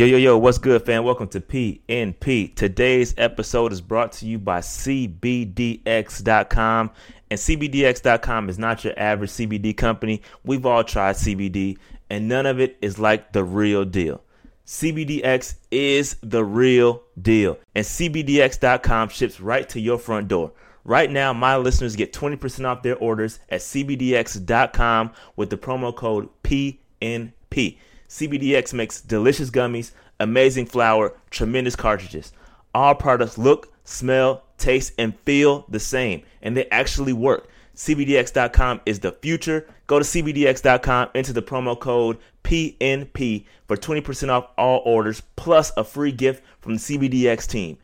Yo, yo, yo, what's good, fam? Welcome to PNP. Today's episode is brought to you by CBDX.com. And CBDX.com is not your average CBD company. We've all tried CBD, and none of it is like the real deal. CBDX is the real deal, and CBDX.com ships right to your front door. Right now, my listeners get 20% off their orders at CBDX.com with the promo code PNP. CBDX makes delicious gummies, amazing flour, tremendous cartridges. All products look, smell, taste, and feel the same, and they actually work. CBDX.com is the future. Go to CBDX.com, enter the promo code PNP for 20% off all orders, plus a free gift from the CBDX team.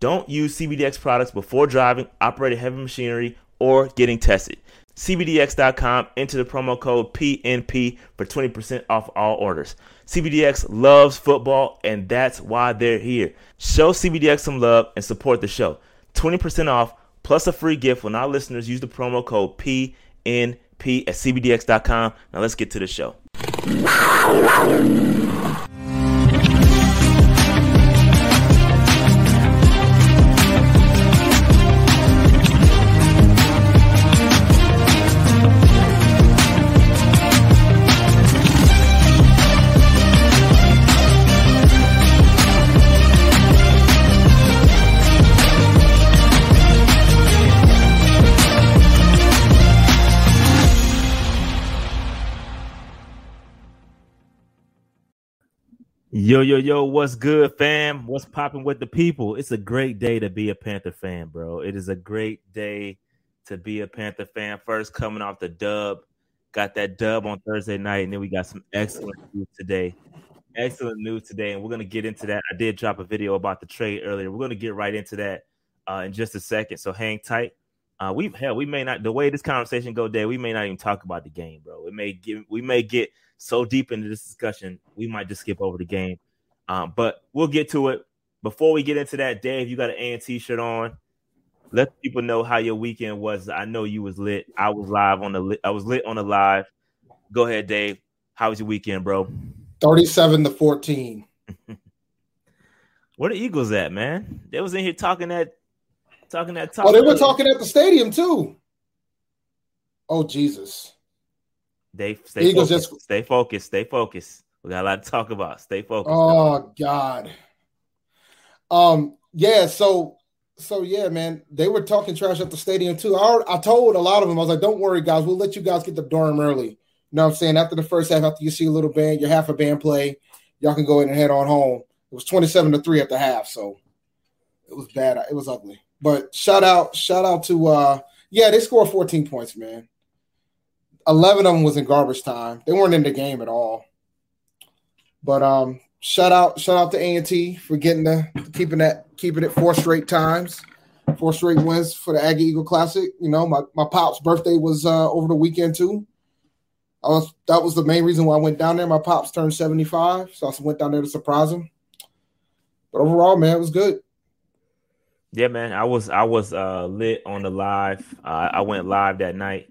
Don't use CBDX products before driving, operating heavy machinery, or getting tested. CBDX.com, enter the promo code PNP for 20% off all orders. CBDX loves football, and that's why they're here. Show CBDX some love and support the show. 20% off plus a free gift when our listeners use the promo code PNP at CBDX.com. Now let's get to the show. Yo, yo, yo, what's good, fam? What's popping with the people? It's a great day to be a Panther fan, bro. It is a great day to be a Panther fan. First, coming off the dub, got that dub on Thursday night, and then we got some excellent news today. Excellent news today, and we're gonna get into that. I did drop a video about the trade earlier. We're gonna get right into that uh, in just a second, so hang tight. Uh, we hell, we may not the way this conversation go, day, we may not even talk about the game, bro. It may give we may get so deep into this discussion, we might just skip over the game. Um, but we'll get to it. Before we get into that, Dave, you got an A&T shirt on. Let people know how your weekend was. I know you was lit. I was live on the I was lit on the live. Go ahead, Dave. How was your weekend, bro? 37 to 14. Where the Eagles at, man? They was in here talking that talking that talk. Oh, they were talking at the stadium too. Oh Jesus. They stay Eagles focused. Just... Stay focused. Stay focused. We got a lot to talk about. Stay focused. Oh God. Um. Yeah. So. So yeah, man. They were talking trash at the stadium too. I, I told a lot of them. I was like, "Don't worry, guys. We'll let you guys get the dorm early." You know what I'm saying? After the first half, after you see a little band, your half a band play, y'all can go in and head on home. It was 27 to 3 at the half, so it was bad. It was ugly. But shout out, shout out to uh yeah, they scored 14 points, man. 11 of them was in garbage time. They weren't in the game at all. But um, shout out, shout out to A and T for getting the keeping that keeping it four straight times, four straight wins for the Aggie Eagle Classic. You know, my my pop's birthday was uh, over the weekend too. I was that was the main reason why I went down there. My pops turned 75, so I went down there to surprise him. But overall, man, it was good. Yeah, man, I was I was uh, lit on the live. Uh, I went live that night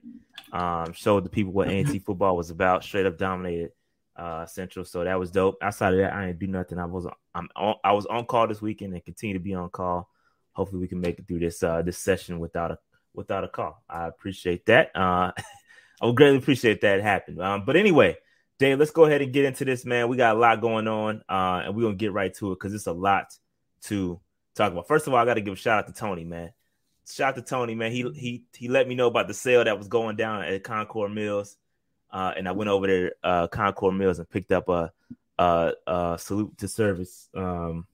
um, showed the people what A&T football was about. Straight up dominated uh, Central, so that was dope. Outside of that, I didn't do nothing. I was I'm on, I was on call this weekend and continue to be on call. Hopefully, we can make it through this uh, this session without a without a call. I appreciate that. Uh, I would greatly appreciate that happened. Um, but anyway, Dave, let's go ahead and get into this, man. We got a lot going on, uh, and we're gonna get right to it because it's a lot to talk about. First of all, I got to give a shout out to Tony, man shout out to Tony, man. He he he let me know about the sale that was going down at Concord Mills, uh, and I went over there, uh, Concord Mills, and picked up a, a, a salute to service, um,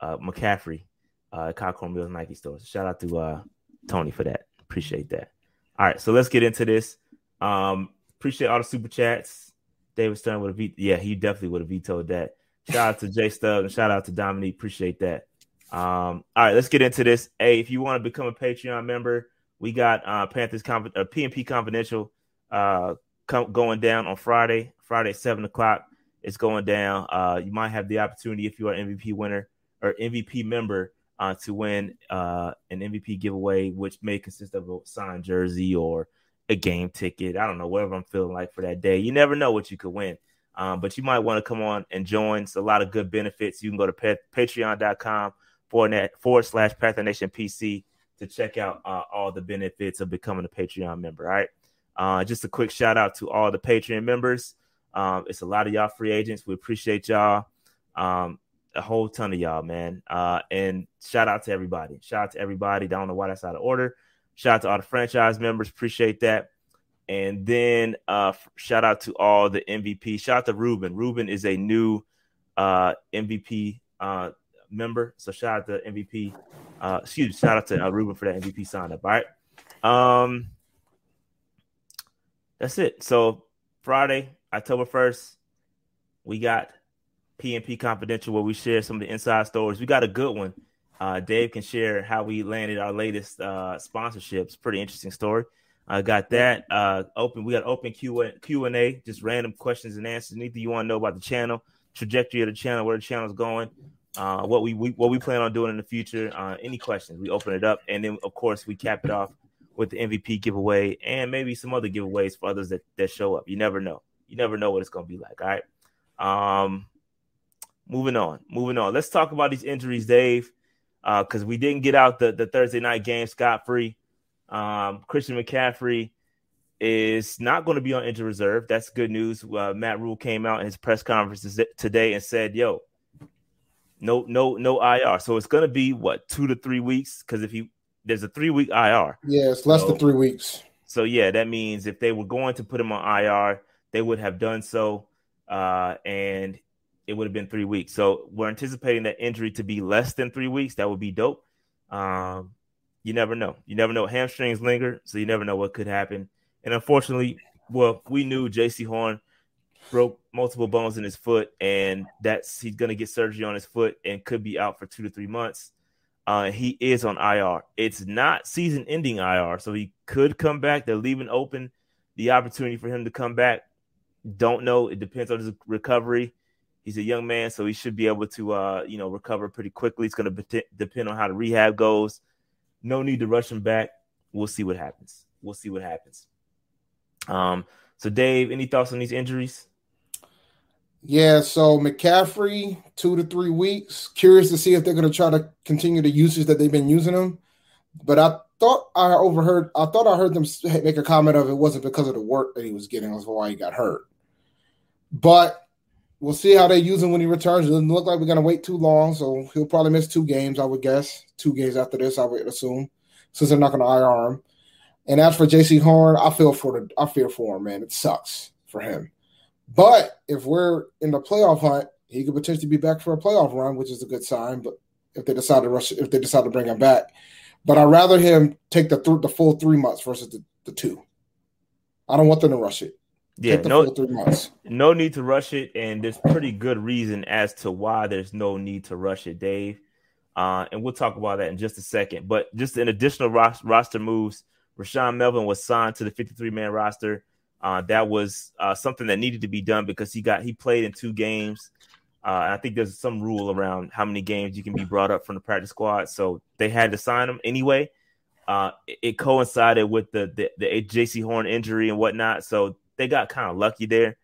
uh, McCaffrey, uh, Concord Mills Nike store. So shout out to uh, Tony for that. Appreciate that. All right, so let's get into this. Um, appreciate all the super chats. David Stern would have vetoed. Yeah, he definitely would have vetoed that. Shout out to Jay Stubb and shout out to Dominique. Appreciate that. Um, all right, let's get into this. Hey, if you want to become a Patreon member, we got uh, Panthers Conf- uh, PNP Confidential uh, com- going down on Friday. Friday, seven o'clock. It's going down. Uh, you might have the opportunity if you are MVP winner or MVP member uh, to win uh, an MVP giveaway, which may consist of a signed jersey or a game ticket. I don't know, whatever I'm feeling like for that day. You never know what you could win. Um, but you might want to come on and join. It's a lot of good benefits. You can go to pa- patreon.com forward, forward slash Panther Nation PC to check out uh, all the benefits of becoming a Patreon member. All right. Uh, just a quick shout out to all the Patreon members. Um, it's a lot of y'all free agents. We appreciate y'all. Um, a whole ton of y'all, man. Uh, and shout out to everybody. Shout out to everybody. Don't know why that's out of order. Shout out to all the franchise members. Appreciate that. And then uh, shout out to all the MVP. Shout out to Ruben. Ruben is a new uh, MVP uh, member. So shout out to MVP. Uh, excuse shout out to uh, Ruben for that MVP sign up. All right. Um, that's it. So Friday, October 1st, we got PNP Confidential where we share some of the inside stories. We got a good one. Uh, Dave can share how we landed our latest uh, sponsorships. Pretty interesting story. I got that uh, open. We got open Q and A, just random questions and answers. Anything you want to know about the channel, trajectory of the channel, where the channel's going, uh, what we, we, what we plan on doing in the future. Uh, any questions, we open it up, and then of course we cap it off with the MVP giveaway and maybe some other giveaways for others that, that show up. You never know. You never know what it's going to be like. All right. Um, moving on. Moving on. Let's talk about these injuries, Dave, because uh, we didn't get out the, the Thursday night game scot free. Um, Christian McCaffrey is not going to be on injured reserve. That's good news. Uh, Matt Rhule came out in his press conference today and said, "Yo, no, no, no IR." So it's going to be what two to three weeks because if he there's a three week IR. Yeah, it's less so, than three weeks. So yeah, that means if they were going to put him on IR, they would have done so, uh, and it would have been three weeks. So we're anticipating that injury to be less than three weeks. That would be dope. Um, you never know. You never know. Hamstrings linger, so you never know what could happen. And unfortunately, well, we knew Jaycee Horn broke multiple bones in his foot, and that's he's going to get surgery on his foot and could be out for two to three months. Uh, he is on IR. It's not season ending IR, so he could come back. They're leaving open the opportunity for him to come back. Don't know. It depends on his recovery. He's a young man, so he should be able to, uh, you know, recover pretty quickly. It's going to depend on how the rehab goes. No need to rush him back. We'll see what happens. We'll see what happens. Um, so Dave, any thoughts on these injuries? Yeah, so McCaffrey, two to three weeks. Curious to see if they're going to try to continue the usage that they've been using him. But I thought I overheard, I thought I heard them make a comment of it wasn't because of the work that he was getting, was why he got hurt. But we'll see how they use him when he returns. It doesn't look like we're going to wait too long, so he'll probably miss two games, I would guess. Two games after this, I would assume, since they're not going to IR him. And as for Jaycee Horn, I feel for the, I fear for him, man. It sucks for him. But if we're in the playoff hunt, he could potentially be back for a playoff run, which is a good sign. But if they decide to rush, if they decide to bring him back, but I'd rather him take the th- the full three months versus the, the two. I don't want them to rush it. Yeah, no, three months. no need to rush it, and there's pretty good reason as to why there's no need to rush it, Dave. Uh, and we'll talk about that in just a second. But just an additional ros- roster moves. Rashaan Melvin was signed to the 53 man roster. Uh, that was uh, something that needed to be done because he got he played in two games. Uh, I think there's some rule around how many games you can be brought up from the practice squad, so they had to sign him anyway. Uh, it, it, coincided with the, the the Jaycee Horn injury and whatnot, so they got kind of lucky there.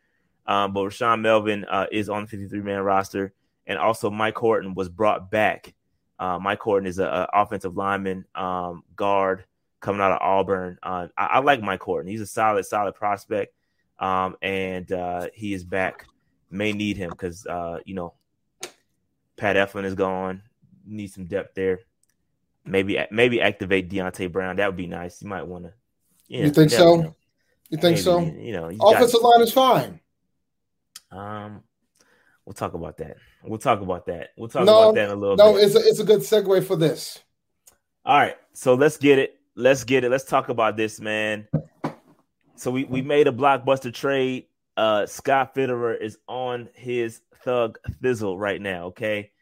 Um, but Rashaan Melvin uh, is on the 53 man roster, and also Mike Horton was brought back. Uh, Mike Horton is an offensive lineman, um, guard coming out of Auburn. Uh, I, I, like Mike Horton. He's a solid, solid prospect, um, and uh, he is back. May need him because uh, you know Pat Elflein is gone. Need some depth there. Maybe maybe activate Deonte Brown. That would be nice. You might want to. Yeah, you think so? Know. You think maybe, so? You know, you offensive got, line is fine. Um, we'll talk about that. We'll talk about that. We'll talk no, about that in a little no, bit. No, it's a, it's a good segue for this. All right, so let's get it let's get it. Let's talk about this, man. So we, we made a blockbuster trade. Uh, Scott Fitterer is on his thug thizzle right now. Okay.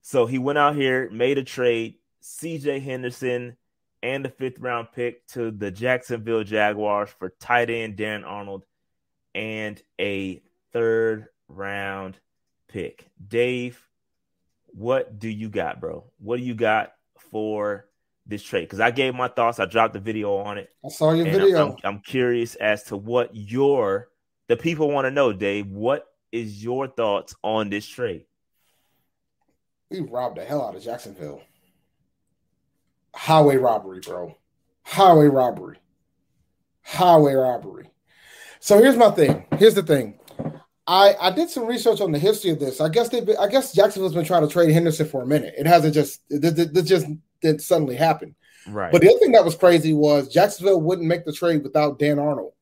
So he went out here, made a trade, CJ Henderson and the fifth round pick to the Jacksonville Jaguars for tight end Dan Arnold and a third round pick. Dave, what do you got, bro? What do you got for this trade because I gave my thoughts. I dropped the video on it. I saw your video. I'm, I'm, curious as to what your the people want to know, Dave, what is your thoughts on this trade? We robbed the hell out of Jacksonville. Highway robbery, bro. Highway robbery. Highway robbery. So here's my thing. Here's the thing. I, I did some research on the history of this. I guess they I guess Jacksonville's been trying to trade Henderson for a minute. It hasn't just this just didn't suddenly happen. Right. But the other thing that was crazy was Jacksonville wouldn't make the trade without Dan Arnold.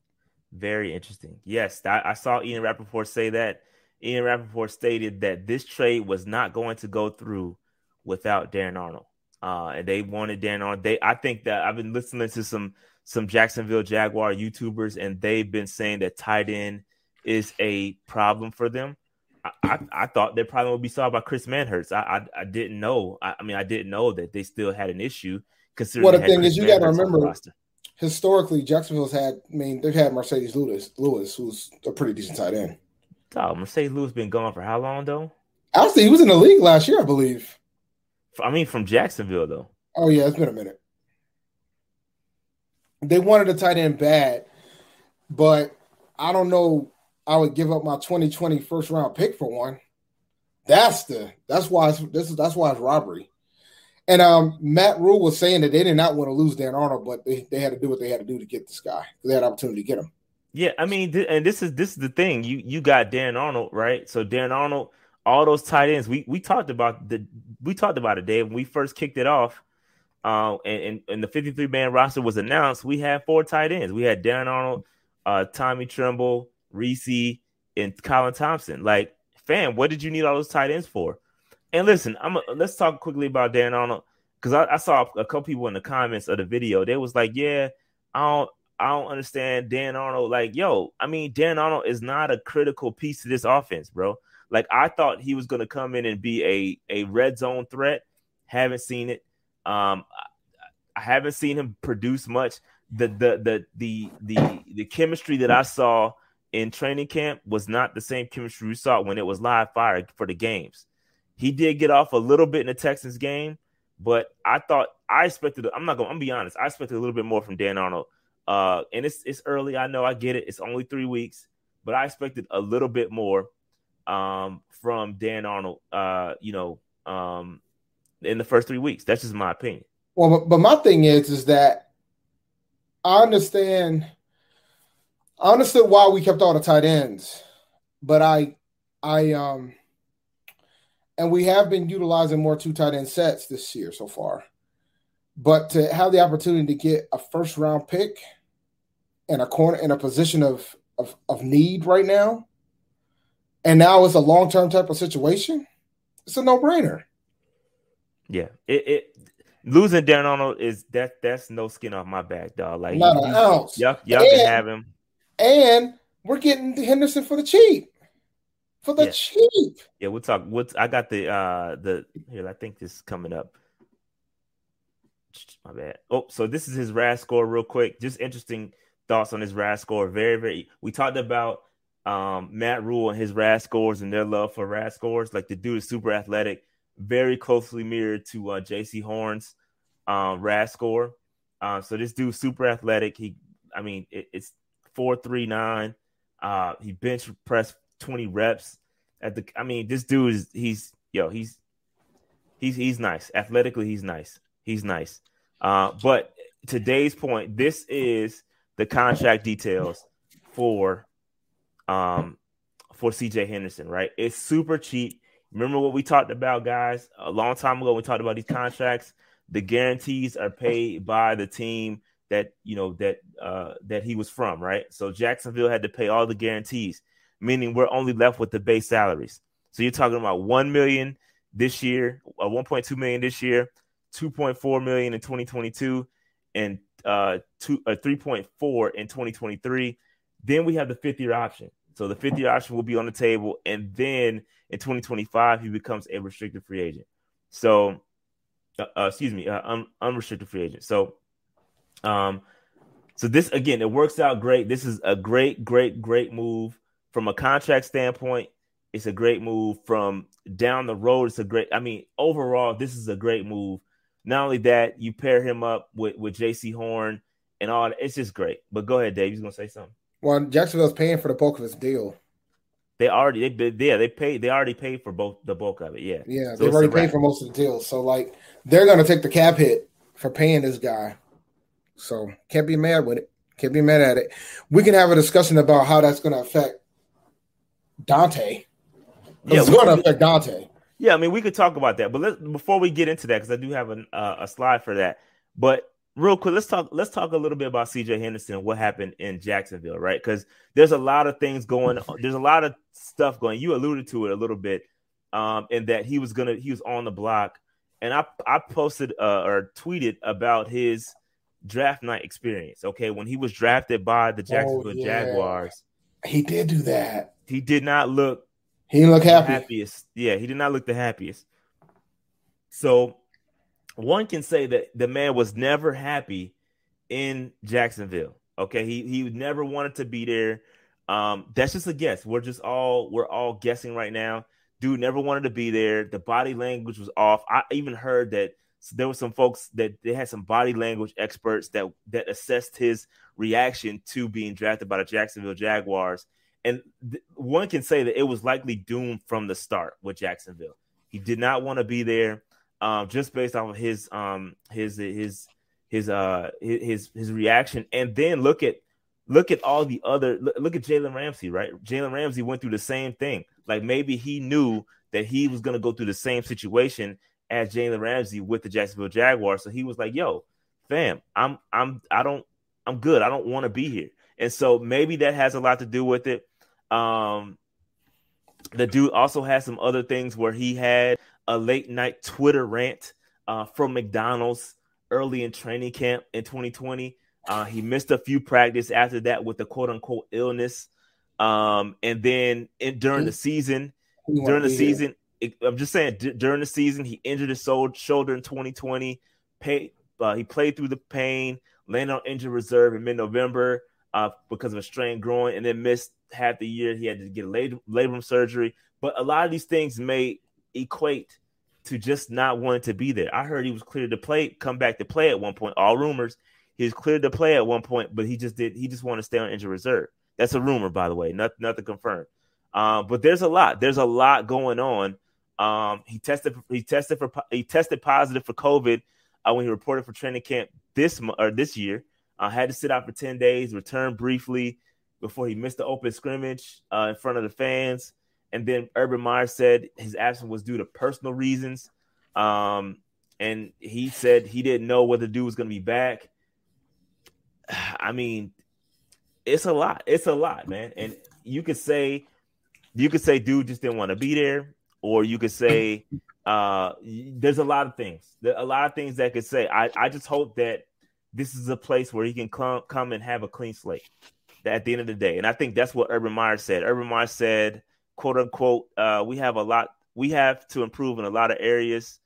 Very interesting. Yes, I, I saw Ian Rapoport say that. Ian Rapoport stated that this trade was not going to go through without Dan Arnold. Uh, and they wanted Dan Arnold. They I think that I've been listening to some some Jacksonville Jaguar YouTubers, and they've been saying that tight end is a problem for them. I, I, I, thought their problem would be solved by Chris Manhertz. I, I, I didn't know. I, I, mean, I didn't know that they still had an issue. Considering well, the thing is, you got to remember, historically, Jacksonville's had. I mean, they've had Marcedes Lewis, Lewis, who's a pretty decent tight end. Oh, Marcedes Lewis been gone for how long though? Actually, he was in the league last year, I believe. I mean, from Jacksonville though. Oh yeah, it's been a minute. They wanted a tight end bad, but I don't know I would give up my 2020 first round pick for one. That's the that's why it's, this is that's why it's robbery. And um, Matt Rhule was saying that they did not want to lose Dan Arnold, but they, they had to do what they had to do to get this guy. They had opportunity to get him. Yeah, I mean, th- and this is this is the thing. You you got Dan Arnold, right? So Dan Arnold, all those tight ends. We we talked about the we talked about it, Dave. When we first kicked it off, uh, and, and, and the 53 man roster was announced, we had four tight ends. We had Dan Arnold, uh, Tommy Tremble, Reese, and Colin Thompson. Like, fam, what did you need all those tight ends for? And listen, I'm a, let's talk quickly about Dan Arnold because I, I, saw a couple people in the comments of the video. They was like, "Yeah, I don't, I don't understand Dan Arnold." Like, yo, I mean, Dan Arnold is not a critical piece to this offense, bro. Like, I thought he was to come in and be a a red zone threat. Haven't seen it. Um, I haven't seen him produce much. The the the the the the chemistry that I saw in training camp was not the same chemistry we saw when it was live fire for the games. He did get off a little bit in the Texans game, but I thought I expected. I'm not going. I'm gonna be honest. I expected a little bit more from Dan Arnold. Uh, and it's it's early. I know. I get it. It's only three weeks, but I expected a little bit more um, from Dan Arnold. Uh, you know, um, in the first three weeks. That's just my opinion. Well, but, but my thing is, is that I understand I understood why we kept all the tight ends, but I, I, um, and we have been utilizing more two tight end sets this year so far. But to have the opportunity to get a first round pick in a corner in a position of of, of need right now, and now it's a long term type of situation, it's a no brainer. Yeah, it, it losing Dan Arnold is that that's no skin off my back, dog. Like not an ounce. Y'all, y'all can have him and we're getting Henderson for the cheap. For the yeah. cheap. Yeah, we'll talk. What's I got the uh the here, I think this is coming up. My bad. Oh, so this is his RAS score, real quick. Just interesting thoughts on his RAS score. Very, very we talked about um Matt Rhule and his RAS scores and their love for RAS scores. Like the dude is super athletic, very closely mirrored to uh Jaycee Horn's um RAS score. Um, so this dude's super athletic. He I mean, it, it's four three nine. Uh, he bench pressed twenty reps at the. I mean, this dude is he's yo he's he's he's nice athletically. He's nice. He's nice. Uh, but today's point, this is the contract details for um for CJ Henderson, right? It's super cheap. Remember what we talked about, guys, a long time ago. We talked about these contracts. The guarantees are paid by the team that you know that uh, that he was from, right? So Jacksonville had to pay all the guarantees, meaning we're only left with the base salaries. So you're talking about one million this year, uh, 1.2 million this year, 2.4 million in 2022, and uh, two uh, 3.4 in 2023. Then we have the fifth year option. So the fifth year option will be on the table, and then in 2025 he becomes a restricted free agent. So, uh, uh excuse me, uh, un- unrestricted free agent. So um, so this again, it works out great. This is a great, great, great move from a contract standpoint. It's a great move from down the road. It's a great. I mean, overall, this is a great move. Not only that, you pair him up with with Jaycee Horn and all. That, it's just great. But go ahead, Dave. You're gonna say something. Well, Jacksonville's paying for the bulk of his deal. They already, they, yeah, they paid. They already paid for both the bulk of it. Yeah, yeah, so they've already paid for most of the deals. So like, they're gonna take the cap hit for paying this guy. So can't be mad with it. Can't be mad at it. We can have a discussion about how that's gonna affect Donte. Yeah, it's going to affect Donte. Yeah, I mean, we could talk about that, but let's before we get into that, because I do have a, uh, a slide for that. But real quick, let's talk. Let's talk a little bit about C.J. Henderson and what happened in Jacksonville, right? Because there's a lot of things going. There's a lot of stuff going. You alluded to it a little bit, um, in that he was gonna he was on the block, and I I posted uh, or tweeted about his draft night experience. Okay, when he was drafted by the oh, Jacksonville oh, yeah. Jaguars, he did do that. He did not look he didn't look happy. Happiest. Yeah, he did not look the happiest. So one can say that the man was never happy in Jacksonville. Okay, he he never wanted to be there. Um, that's just a guess. We're just all we're all guessing right now. Dude never wanted to be there. The body language was off. I even heard that there were some folks that they had some body language experts that that assessed his reaction to being drafted by the Jacksonville Jaguars and th- one can say that it was likely doomed from the start with Jacksonville. He did not want to be there, um, just based off of his um his his his uh his his reaction. And then look at look at all the other look, look at Jalen Ramsey, right? Jalen Ramsey went through the same thing. Like maybe he knew that he was going to go through the same situation as Jalen Ramsey with the Jacksonville Jaguars. So he was like, "Yo, fam, I'm I'm I don't I'm good. I don't want to be here." And so maybe that has a lot to do with it. Um, the dude also has some other things where he had a late night Twitter rant uh, from McDonald's early in training camp in 2020. Uh, he missed a few practice after that with the quote unquote illness. Um, and then in, during the season, during the season, it, I'm just saying d- during the season, he injured his shoulder in 2020. Pay, uh, he played through the pain, landed on injured reserve in mid November uh, because of a strained groin, and then missed half the year. He had to get labor, labor surgery. But a lot of these things may equate to just not wanting to be there. I heard he was cleared to play, come back to play at one point. All rumors. He was cleared to play at one point, but he just did. He just wanted to stay on injured reserve. That's a rumor, by the way, not nothing confirmed. Um, but there's a lot. There's a lot going on. Um, he tested. He tested for. He tested positive for COVID uh, when he reported for training camp this or this year. I uh, had to sit out for ten days, returned briefly before he missed the open scrimmage uh, in front of the fans. And then Urban Meyer said his absence was due to personal reasons. Um, and he said he didn't know whether dude was going to be back. I mean, it's a lot. It's a lot, man. And you could say, you could say, dude just didn't want to be there, or you could say, uh, there's a lot of things. There a lot of things that could say. I, I just hope that this is a place where he can come come and have a clean slate at the end of the day. And I think that's what Urban Meyer said. Urban Meyer said, quote unquote, uh, we have a lot, we have to improve in a lot of areas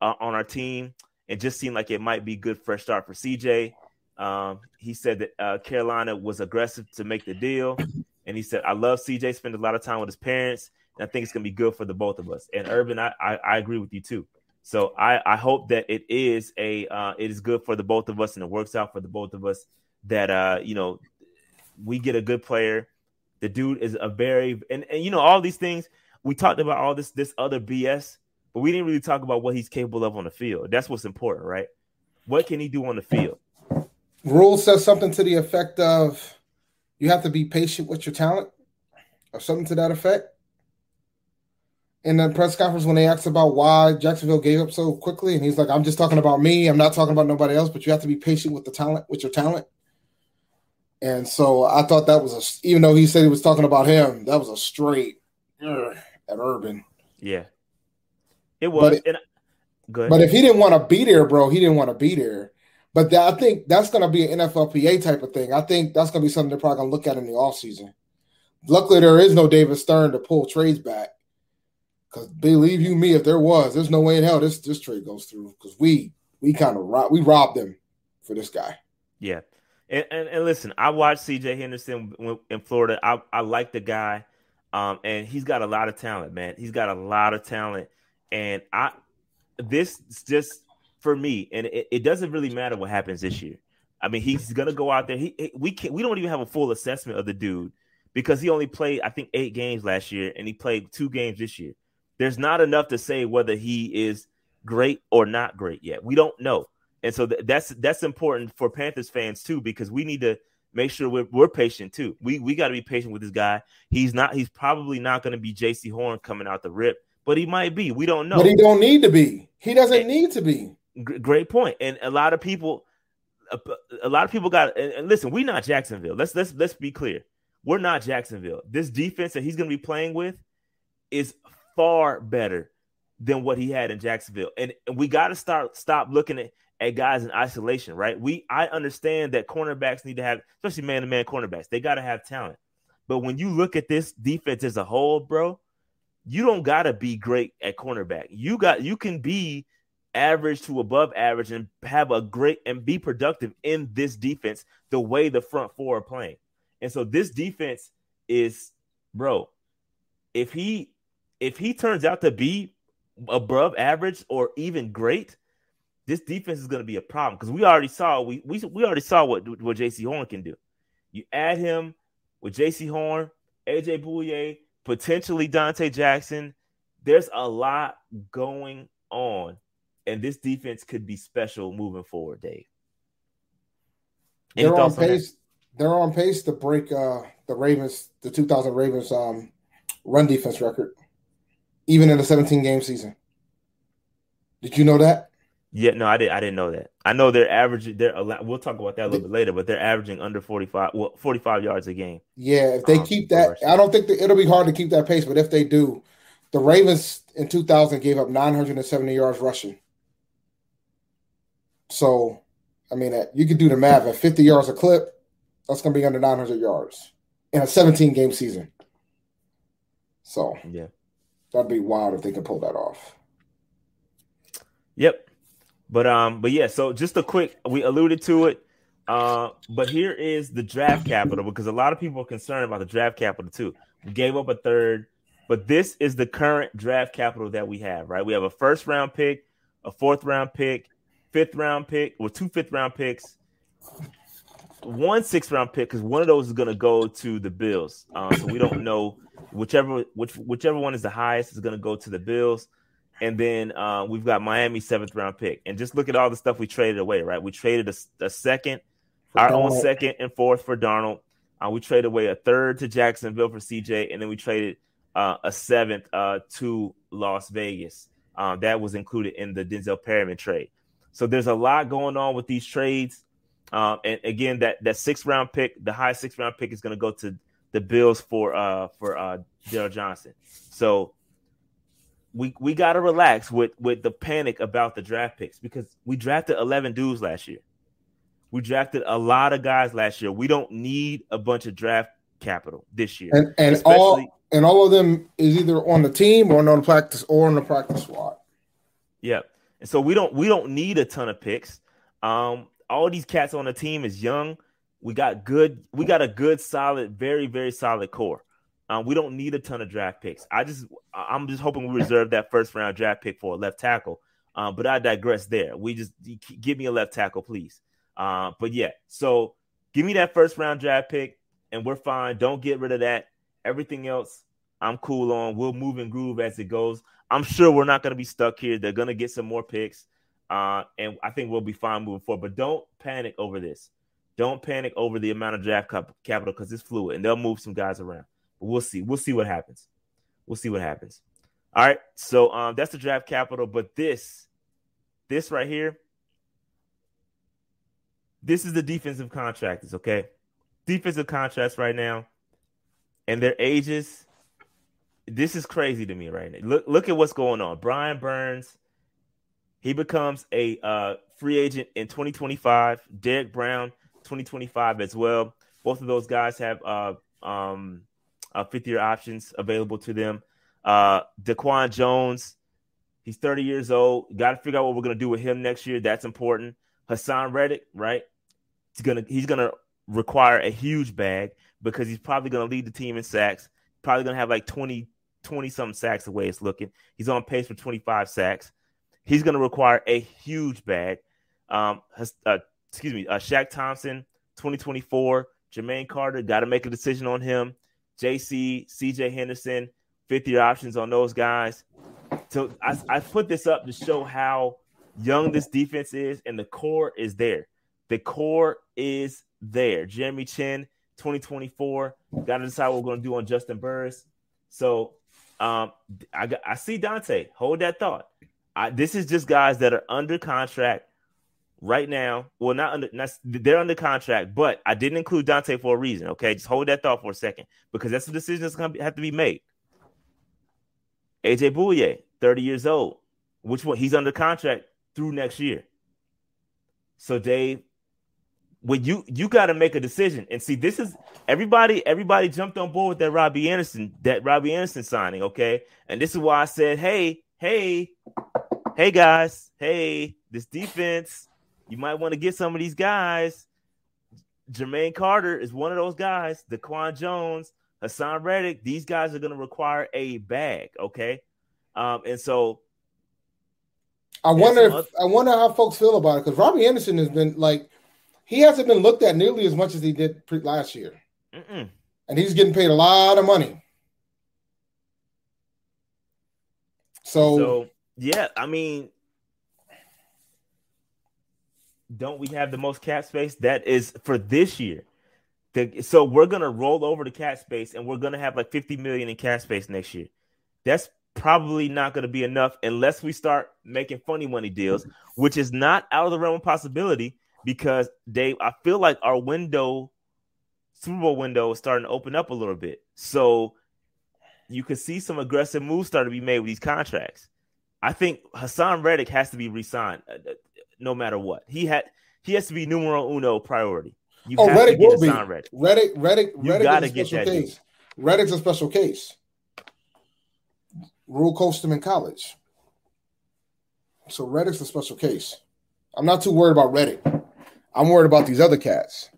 uh, on our team. It just seemed like it might be good fresh start for CJ. Um, he said that uh, Carolina was aggressive to make the deal. And he said, I love CJ, spend a lot of time with his parents. I think it's going to be good for the both of us. And Urban, I, I, I agree with you too. So I, I hope that it is a uh, it is good for the both of us and it works out for the both of us that uh you know we get a good player. The dude is a very and, and you know all these things. We talked about all this this other BS, but we didn't really talk about what he's capable of on the field. That's what's important, right? What can he do on the field? Rhule says something to the effect of you have to be patient with your talent, or something to that effect. In the press conference, when they asked about why Jacksonville gave up so quickly, and he's like, "I'm just talking about me. I'm not talking about nobody else. But you have to be patient with the talent, with your talent." And so I thought that was a, even though he said he was talking about him, that was a straight at Urban. Yeah, it was. But, it, but if he didn't want to be there, bro, he didn't want to be there. But that, I think that's going to be an NFLPA type of thing. I think that's going to be something they're probably going to look at in the offseason. Luckily, there is no David Stern to pull trades back. Because believe you me, if there was, there's no way in hell this this trade goes through. Because we we kind of rob, we robbed them for this guy. Yeah, and, and, and listen, I watched C.J. Henderson in Florida. I, I like the guy, um, and he's got a lot of talent, man. He's got a lot of talent, and I this just for me, and it, it doesn't really matter what happens this year. I mean, he's gonna go out there. He, we can't. We don't even have a full assessment of the dude because he only played, I think, eight games last year, and he played two games this year. There's not enough to say whether he is great or not great yet. We don't know, and so th- that's that's important for Panthers fans too because we need to make sure we're, we're patient too. We we got to be patient with this guy. He's not. He's probably not going to be Jaycee Horn coming out the rip, but he might be. We don't know. But he don't need to be. He doesn't and, need to be. G- great point. And a lot of people, a, a lot of people got. And, and listen, we're not Jacksonville. Let's let's let's be clear. We're not Jacksonville. This defense that he's going to be playing with is far better than what he had in Jacksonville. And, we got to start stop looking at, at guys in isolation, right? We I understand that cornerbacks need to have, especially man to man cornerbacks, they got to have talent. But when you look at this defense as a whole, bro, you don't got to be great at cornerback. You got you can be average to above average and have a great and be productive in this defense the way the front four are playing. And so this defense is, bro, if he if he turns out to be above average or even great, this defense is going to be a problem because we already saw we, we we already saw what what Jaycee Horn can do. You add him with Jaycee Horn, AJ Bouye, potentially Donte Jackson. There's a lot going on, and this defense could be special moving forward, Dave. Any They're on pace they're on pace to break uh, the Ravens, the 2000 Ravens um, run defense record, even in a 17 game season. Did you know that? Yeah, no, I didn't. I didn't know that. I know they're averaging. They're we'll talk about that a little bit later, but they're averaging under 45, well, 45 yards a game. Yeah, if they um, keep that, I don't think that it'll be hard to keep that pace. But if they do, the Ravens in 2000 gave up 970 yards rushing. So, I mean, you could do the math at 50 yards a clip that's going to be under 900 yards in a 17 game season. So, yeah, that'd be wild if they could pull that off. Yep. But um, but yeah, so just a quick we alluded to it. Uh, but here is the draft capital because a lot of people are concerned about the draft capital too. We gave up a third, but this is the current draft capital that we have, right? We have a first round pick, a fourth round pick, fifth round pick, or two fifth round picks, one sixth round pick because one of those is going to go to the Bills. Uh, so we don't know whichever which whichever one is the highest is going to go to the Bills. And then uh, we've got Miami seventh round pick. And just look at all the stuff we traded away, right? We traded a, a second, for our Darnold. own second and fourth for Darnold. Uh, we traded away a third to Jacksonville for CJ, and then we traded uh, a seventh uh, to Las Vegas. Uh, that was included in the Denzel Perryman trade. So there's a lot going on with these trades. Um, and again, that that sixth round pick, the high sixth round pick, is going to go to the Bills for uh for uh Daryl Johnson. So we we got to relax with with the panic about the draft picks because we drafted 11 dudes last year. We drafted a lot of guys last year. We don't need a bunch of draft capital this year. And and all and all of them is either on the team or on the practice or on the practice squad. Yeah. And so we don't we don't need a ton of picks. Um all these cats on the team is young. We got good. We got a good, solid, very, very solid core. Um, we don't need a ton of draft picks. I just, I'm just hoping we reserve that first round draft pick for a left tackle. Um, but I digress there. We just give me a left tackle, please. Uh, but yeah, so give me that first round draft pick, and we're fine. Don't get rid of that. Everything else, I'm cool on. We'll move and groove as it goes. I'm sure we're not going to be stuck here. They're going to get some more picks. Uh, and I think we'll be fine moving forward. But don't panic over this. Don't panic over the amount of draft capital because it's fluid and they'll move some guys around. But we'll see. We'll see what happens. We'll see what happens. All right. So um, that's the draft capital. But this, this right here, this is the defensive contractors. Okay, defensive contracts right now, and their ages. This is crazy to me right now. Look, look at what's going on. Brian Burns he becomes a uh, free agent in 2025. Derrick Brown, 2025 as well. Both of those guys have uh, um, uh, fifth year options available to them. Uh, Daquan Jones, he's 30 years old. Got to figure out what we're going to do with him next year. That's important. Haason Reddick, right? He's gonna he's gonna require a huge bag because he's probably gonna lead the team in sacks. Probably gonna have like 20 20 something sacks the way it's looking. He's on pace for 25 sacks. He's going to require a huge bag. Um, uh, excuse me, uh, Shaq Thompson, 2024. Jermaine Carter, got to make a decision on him. JC, CJ Henderson, fifth year options on those guys. So I, I put this up to show how young this defense is, and the core is there. The core is there. Jeremy Chinn, 2024. Got to decide what we're going to do on Juston Burris. So um, I, I see Donte. Hold that thought. I, this is just guys that are under contract right now. Well, not under, not, they're under contract, but I didn't include Donte for a reason. Okay, just hold that thought for a second because that's the decision that's going to have to be made. AJ Bouye, 30 years old. Which one? He's under contract through next year. So Dave, when you you got to make a decision and see this is everybody everybody jumped on board with that Robby Anderson that Robby Anderson signing, okay? And this is why I said, "Hey, hey, hey guys, hey, this defense, you might want to get some of these guys. Jermaine Carter is one of those guys, Daquan Jones, Haason Reddick, these guys are going to require a bag, okay? Um, and so I wonder if, other- I wonder how folks feel about it because Robby Anderson has been like he hasn't been looked at nearly as much as he did pre- last year, Mm-mm. and he's getting paid a lot of money. So, so yeah, I mean, don't we have the most cap space? That is for this year. The, so we're gonna roll over the cap space, and we're gonna have like 50 million in cap space next year. That's probably not gonna be enough unless we start making funny money deals, which is not out of the realm of possibility. Because Dave, I feel like our window, Super Bowl window, is starting to open up a little bit. So you could see some aggressive moves start to be made with these contracts. I think Haason Reddick has to be re-signed no matter what. He had he has to be numero uno priority. You oh, Reddick will be. Reddick. Reddick, Reddick, Reddick gotta is a special case. Dude. Reddick's a special case. Rhule coached him in college. So Reddick's a special case. I'm not too worried about Reddick. I'm worried about these other cats.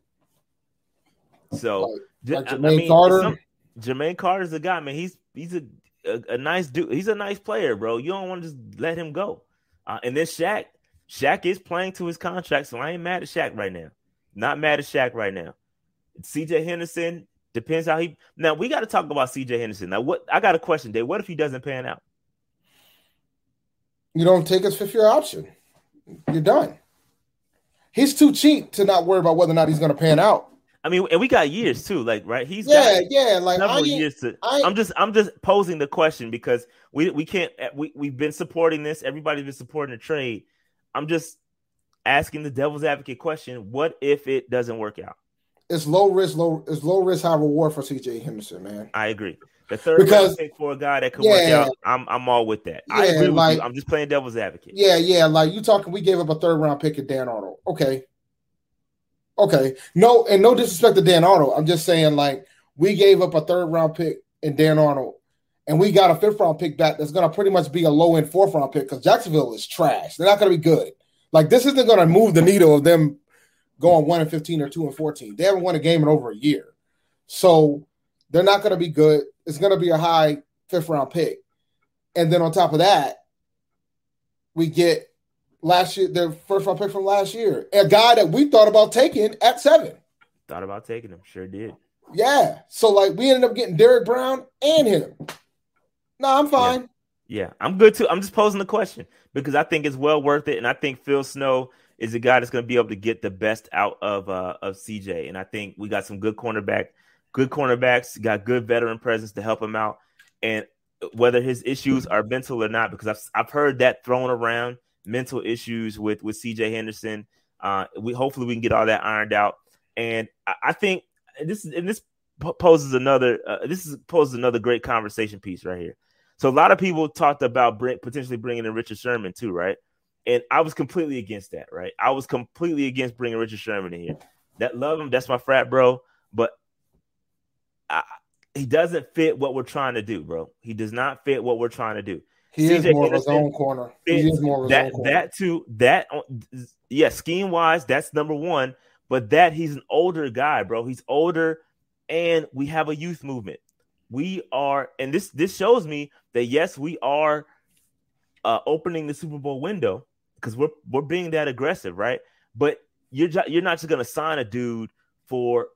So like, like Jermaine I mean, Carter. Some, Jermaine Carter's a guy, man. He's he's a, a, a nice dude. He's a nice player, bro. You don't want to just let him go. Uh, and then Shaq, Shaq is playing to his contract, so I ain't mad at Shaq right now. Not mad at Shaq right now. CJ Henderson depends how he. Now we got to talk about CJ Henderson. Now, what I got a question, Dave. What if he doesn't pan out? You don't take his fifth year option. You're done. He's too cheap to not worry about whether or not he's going to pan out. I mean, and we got years too, like right. He's yeah, yeah, like several years to. I, am just, I'm just posing the question because we we can't. We we've been supporting this. Everybody's been supporting the trade. I'm just asking the devil's advocate question: What if it doesn't work out? It's low risk, low. It's low risk, high reward for CJ Henderson, man. I agree. The third because pick for a guy that could yeah, work out, I'm I'm all with that. Yeah, I agree with like, you. I'm just playing devil's advocate. Yeah, yeah. Like you talking, we gave up a third round pick at Dan Arnold. Okay, Okay. No, and no disrespect to Dan Arnold. I'm just saying, like, we gave up a third round pick in Dan Arnold, and we got a fifth round pick back that's going to pretty much be a low end fourth round pick because Jacksonville is trash. They're not going to be good. Like, this isn't going to move the needle of them going 1 and 15 or 2 and 14. They haven't won a game in over a year. So they're not going to be good. It's going to be a high fifth round pick. And then on top of that, we get last year, their first round pick from last year, a guy that we thought about taking at seven. Thought about taking him, sure did. Yeah, so like we ended up getting Derrick Brown and him. No, I'm fine. Yeah. yeah, I'm good too. I'm just posing the question because I think it's well worth it, and I think Phil Snow is a guy that's going to be able to get the best out of uh, of CJ, and I think we got some good cornerback, good cornerbacks, got good veteran presence to help him out, and whether his issues are mental or not, because I've I've heard that thrown around mental issues with with CJ Henderson. Uh, we hopefully we can get all that ironed out. And I, I think this and this poses another uh, this is poses another great conversation piece right here. So a lot of people talked about bring, potentially bringing in Richard Sherman too, right? And I was completely against that, right? I was completely against bringing Richard Sherman in here. That love him, that's my frat bro, but I, he doesn't fit what we're trying to do, bro. He does not fit what we're trying to do. He CJ is more of his own corner. He is more of his that, own corner. That too. That uh, yeah, scheme wise, that's number one. But that he's an older guy, bro. He's older, and we have a youth movement. We are, and this this shows me that yes, we are uh, opening the Super Bowl window because we're we're being that aggressive, right? But you're you're not just gonna sign a dude for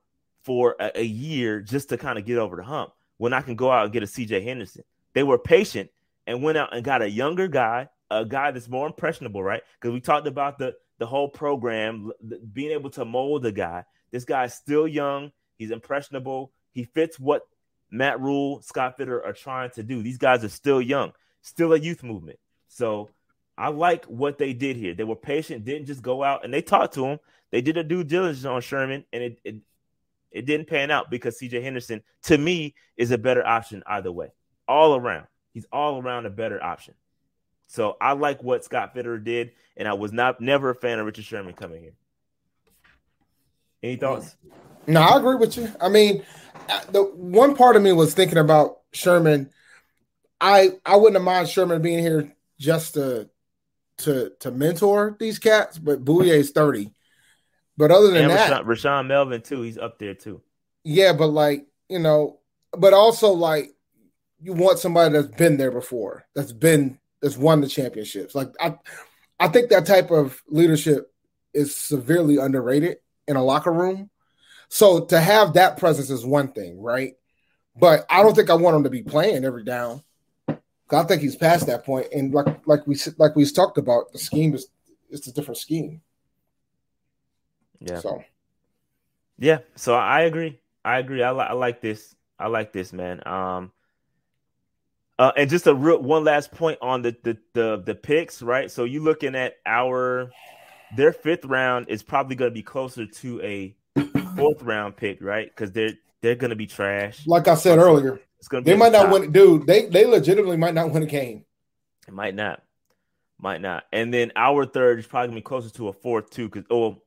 for a, a year just to kind of get over the hump. When I can go out and get a CJ Henderson, they were patient and went out and got a younger guy, a guy that's more impressionable, right? Because we talked about the the whole program being able to mold a guy. This guy's still young. He's impressionable. He fits what Matt Rhule, Scott Fitterer are trying to do. These guys are still young, still a youth movement. So I like what they did here. They were patient, didn't just go out and they talked to him. They did a due diligence on Sherman, and it, it it didn't pan out because CJ Henderson, to me, is a better option either way. All around. He's all around a better option. So I like what Scott Fitterer did, and I was not never a fan of Richard Sherman coming here. Any thoughts? No, I agree with you. I mean, the one part of me was thinking about Sherman. I I wouldn't have mind Sherman being here just to to to mentor these cats, but Bouye is 30. But other than and that, Rashaan Melvin too, he's up there too. Yeah, but like, you know, but also like you want somebody that's been there before, that's been that's won the championships. Like I I think that type of leadership is severely underrated in a locker room. So to have that presence is one thing, right? But I don't think I want him to be playing every down. I think he's past that point, and like like we like we talked about, the scheme is it's a different scheme. Yeah. So. Yeah. So I agree. I agree. I, li- I like this. I like this, man. Um. Uh, and just a real one last point on the, the the the picks, right? So you're looking at our their fifth round is probably going to be closer to a fourth round pick, right? Because they're they're going to be trash. Like I said earlier, it's to they might not win. Dude, they they legitimately might not win a game. It might not, might not. And then our third is probably going to be closer to a fourth too, because oh,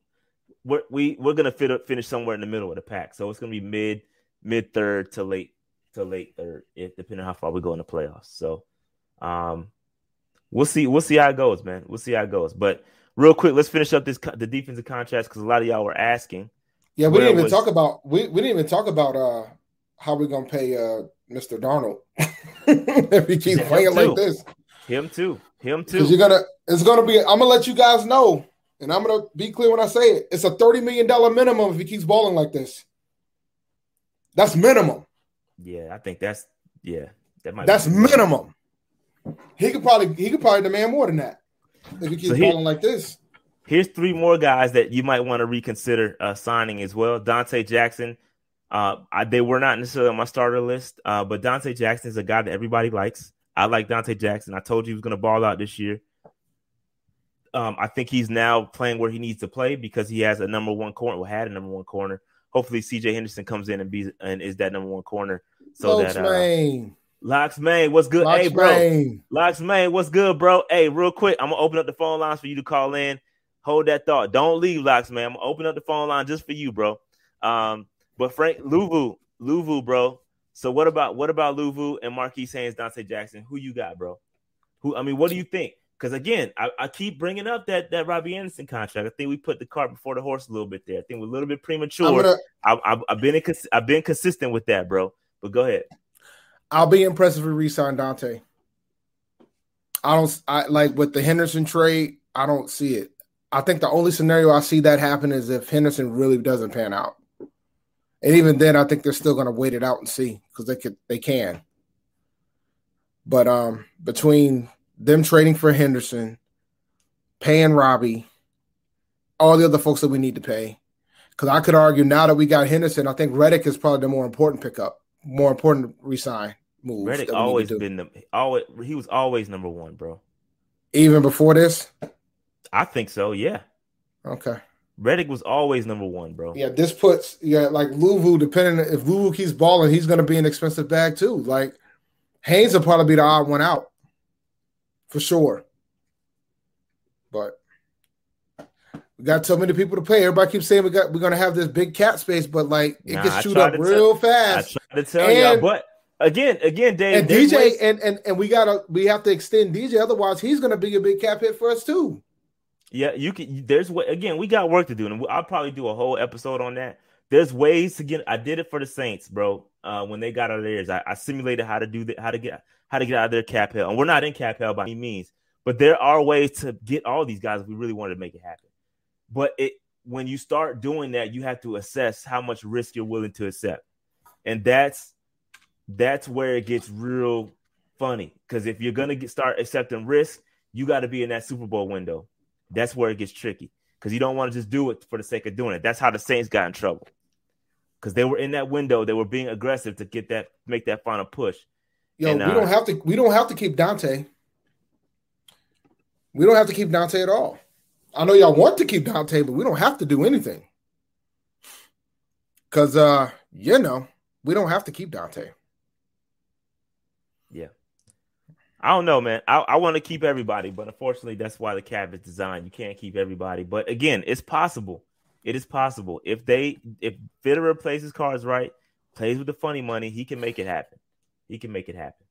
we're, we we're going to fit finish somewhere in the middle of the pack. So it's going to be mid mid third to late to late third, if depending on how far we go in the playoffs. So, um, we'll see. We'll see how it goes, man. We'll see how it goes. But real quick, let's finish up this the defensive contracts because a lot of y'all were asking. Yeah, we didn't even was, talk about we, we didn't even talk about uh how we're gonna pay uh Mr. Darnold if he keeps playing like this. Him too. Him too. Because you're gonna it's gonna be I'm gonna let you guys know, and I'm gonna be clear when I say it. It's a $30 million minimum if he keeps balling like this. That's minimum. Yeah, I think that's yeah. That might that's minimum. He could probably he could probably demand more than that if he keeps so balling like this. Here's three more guys that you might want to reconsider uh, signing as well. Donte Jackson. Uh, I, they were not necessarily on my starter list, uh, but Donte Jackson is a guy that everybody likes. I like Donte Jackson. I told you he was going to ball out this year. Um, I think he's now playing where he needs to play because he has a number one corner. Well, had a number one corner. Hopefully, C.J. Henderson comes in and be and is that number one corner. So Locks that uh, Main. Locks Main, what's good? Locks hey, bro. Main. Locks Main, what's good, bro? Hey, real quick, I'm gonna open up the phone lines for you to call in hold that thought. Don't leave, Locks, man. I'm open up the phone line just for you, bro. Um, but Frank Luvu, Luvu, bro. So what about what about Luvu and Marquis Haynes, Donte Jackson? Who you got, bro? Who I mean, what do you think? Because again, I, I, keep bringing up that that Robby Anderson contract. I think we put the cart before the horse a little bit there. I think we're a little bit premature. Gonna, I, have been I've been consistent with that, bro. But go ahead. I'll be impressed if we resign Donte. I don't I like with the Henderson trade. I don't see it. I think the only scenario I see that happen is if Henderson really doesn't pan out. And even then, I think they're still going to wait it out and see because they could, they can. But um, between them trading for Henderson, paying Robby, all the other folks that we need to pay, because I could argue now that we got Henderson, I think Reddick is probably the more important pickup, more important resign move. Reddick always been the always he was always number one, bro. Even before this. I think so. Yeah. Okay. Reddick was always number one, bro. Yeah, this puts yeah like Luvu. Depending if Luvu keeps balling, he's going to be an expensive bag too. Like Haynes will probably be the odd one out for sure. But we got so many people to pay. Everybody keeps saying we got we're going to have this big cap space, but like it nah, gets chewed up real fast. I try to tell you, but again, again, Dave and DJ and, and and we gotta we have to extend DJ, otherwise he's going to be a big cap hit for us too. Yeah, you can. There's again, we got work to do, and I'll probably do a whole episode on that. There's ways to get. I did it for the Saints, bro. Uh, when they got out of theirs, I, I simulated how to do that, how to get how to get out of their cap hell, and we're not in cap hell by any means. But there are ways to get all these guys if we really wanted to make it happen. But it when you start doing that, you have to assess how much risk you're willing to accept. And that's that's where it gets real funny. Because if you're gonna get start accepting risk, you got to be in that Super Bowl window. That's where it gets tricky. Because you don't want to just do it for the sake of doing it. That's how the Saints got in trouble. Because they were in that window, they were being aggressive to get that make that final push. Yo, and, we uh, don't have to we don't have to keep Donte. We don't have to keep Donte at all. I know y'all want to keep Donte, but we don't have to do anything. Cause uh, you know, we don't have to keep Donte. Yeah. I don't know, man. I, I want to keep everybody, but unfortunately, that's why the cap is designed. You can't keep everybody. But again, it's possible. It is possible. If they if Fitterer plays his cards right, plays with the funny money, he can make it happen. He can make it happen.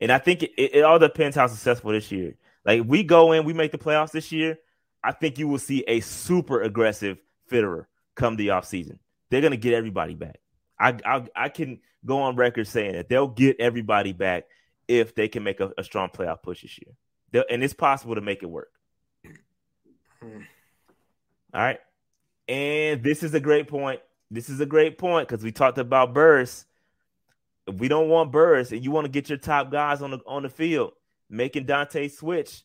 And I think it, it, it all depends how successful this year. Like we go in, we make the playoffs this year, I think you will see a super aggressive Fitterer come the offseason. They're gonna get everybody back. I, I I can go on record saying that they'll get everybody back if they can make a, a strong playoff push this year. They'll, and it's possible to make it work. All right. And this is a great point. This is a great point because we talked about Burris. If we don't want Burris and you want to get your top guys on the on the field, making Donte switch,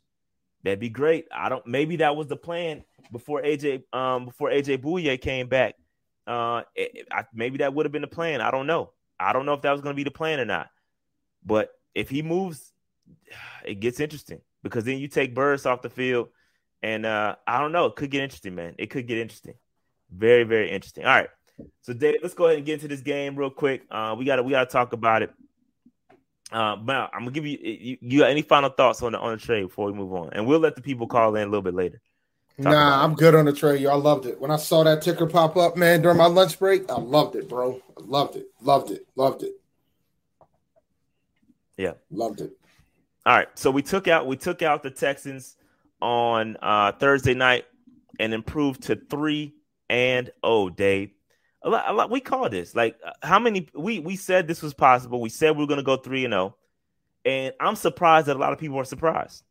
that'd be great. I don't maybe that was the plan before AJ um before AJ Bouye came back. Uh it, I, maybe that would have been the plan. I don't know. I don't know if that was going to be the plan or not. But if he moves, it gets interesting because then you take Burris off the field, and uh, I don't know. It could get interesting, man. It could get interesting. Very, very interesting. All right. So Dave, let's go ahead and get into this game real quick. Uh, we gotta we gotta talk about it. Uh, but I'm gonna give you, you, you got any final thoughts on the on the trade before we move on, and we'll let the people call in a little bit later. Nah, I'm good on the trade. Y'all loved it. When I saw that ticker pop up, man, during my lunch break, I loved it, bro. I loved it, loved it, loved it. Yeah, loved it. All right, so we took out we took out the Texans on uh, Thursday night and improved to three and oh, Dave. A lot, a lot, we call this like uh, how many we we said this was possible. We said we were going to go three and oh, and I'm surprised that a lot of people are surprised.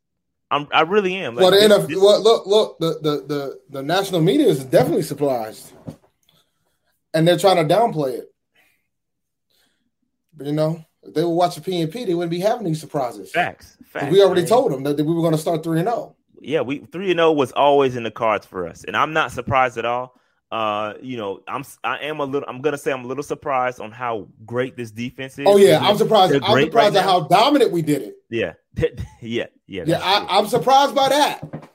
I'm, I really am. Like, well, the this, NFL, well, look, look, the, the the the national media is definitely surprised, and they're trying to downplay it. But you know, if they were watching PNP, they wouldn't be having these surprises. Facts. Facts. We already man. told them that, we were going to start three and zero. Oh. Yeah, we three and zero oh was always in the cards for us, and I'm not surprised at all. Uh, you know, I'm I am a little. I'm gonna say I'm a little surprised on how great this defense is. Oh yeah, I'm surprised. I'm surprised right at how dominant we did it. Yeah, yeah, yeah. Yeah, I, am surprised by that.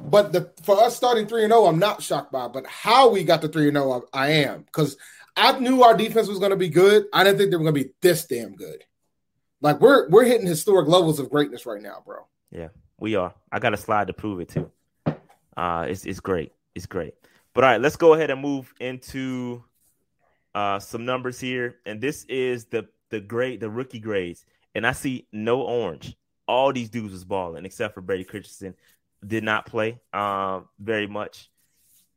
But the for us starting three and zero, oh, I'm not shocked by. But how we got to three and zero, I am because I knew our defense was going to be good. I didn't think they were going to be this damn good. Like we're we're hitting historic levels of greatness right now, bro. Yeah, we are. I got a slide to prove it too. Uh, it's it's great. It's great. But all right, let's go ahead and move into uh, some numbers here. And this is the the grade, the rookie grades. And I see no orange. All these dudes was balling except for Brady Christensen. Did not play uh, very much.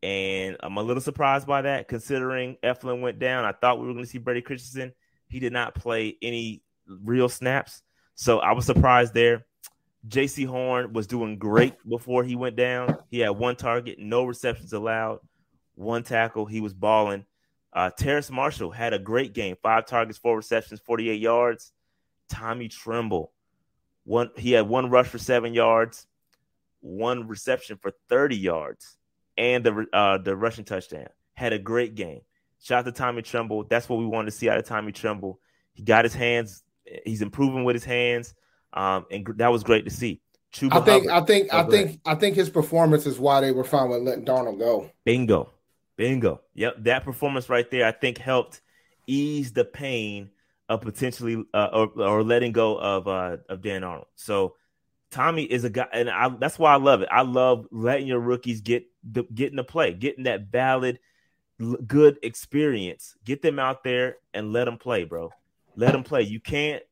And I'm a little surprised by that, considering Eflin went down. I thought we were going to see Brady Christensen. He did not play any real snaps. So I was surprised there. Jaycee Horn was doing great before he went down. He had one target, no receptions allowed one tackle. He was balling. Uh, Terrace Marshall had a great game, five targets, four receptions, 48 yards. Tommy Tremble, one he had one rush for seven yards, one reception for 30 yards, and the uh, the rushing touchdown. Had a great game. Shout out to Tommy Tremble. That's what we wanted to see out of Tommy Tremble. He got his hands. He's improving with his hands, um, and that was great to see. Chuba I think, Hubbard, I think, I think, I think his performance is why they were fine with letting Dan Arnold go. Bingo. Bingo. Yep, that performance right there, I think, helped ease the pain of potentially uh, or, or letting go of uh, of Dan Arnold. So Tommy is a guy, and I, that's why I love it. I love letting your rookies get the, getting the play, getting that valid, good experience. Get them out there and let them play, bro. Let them play. You can't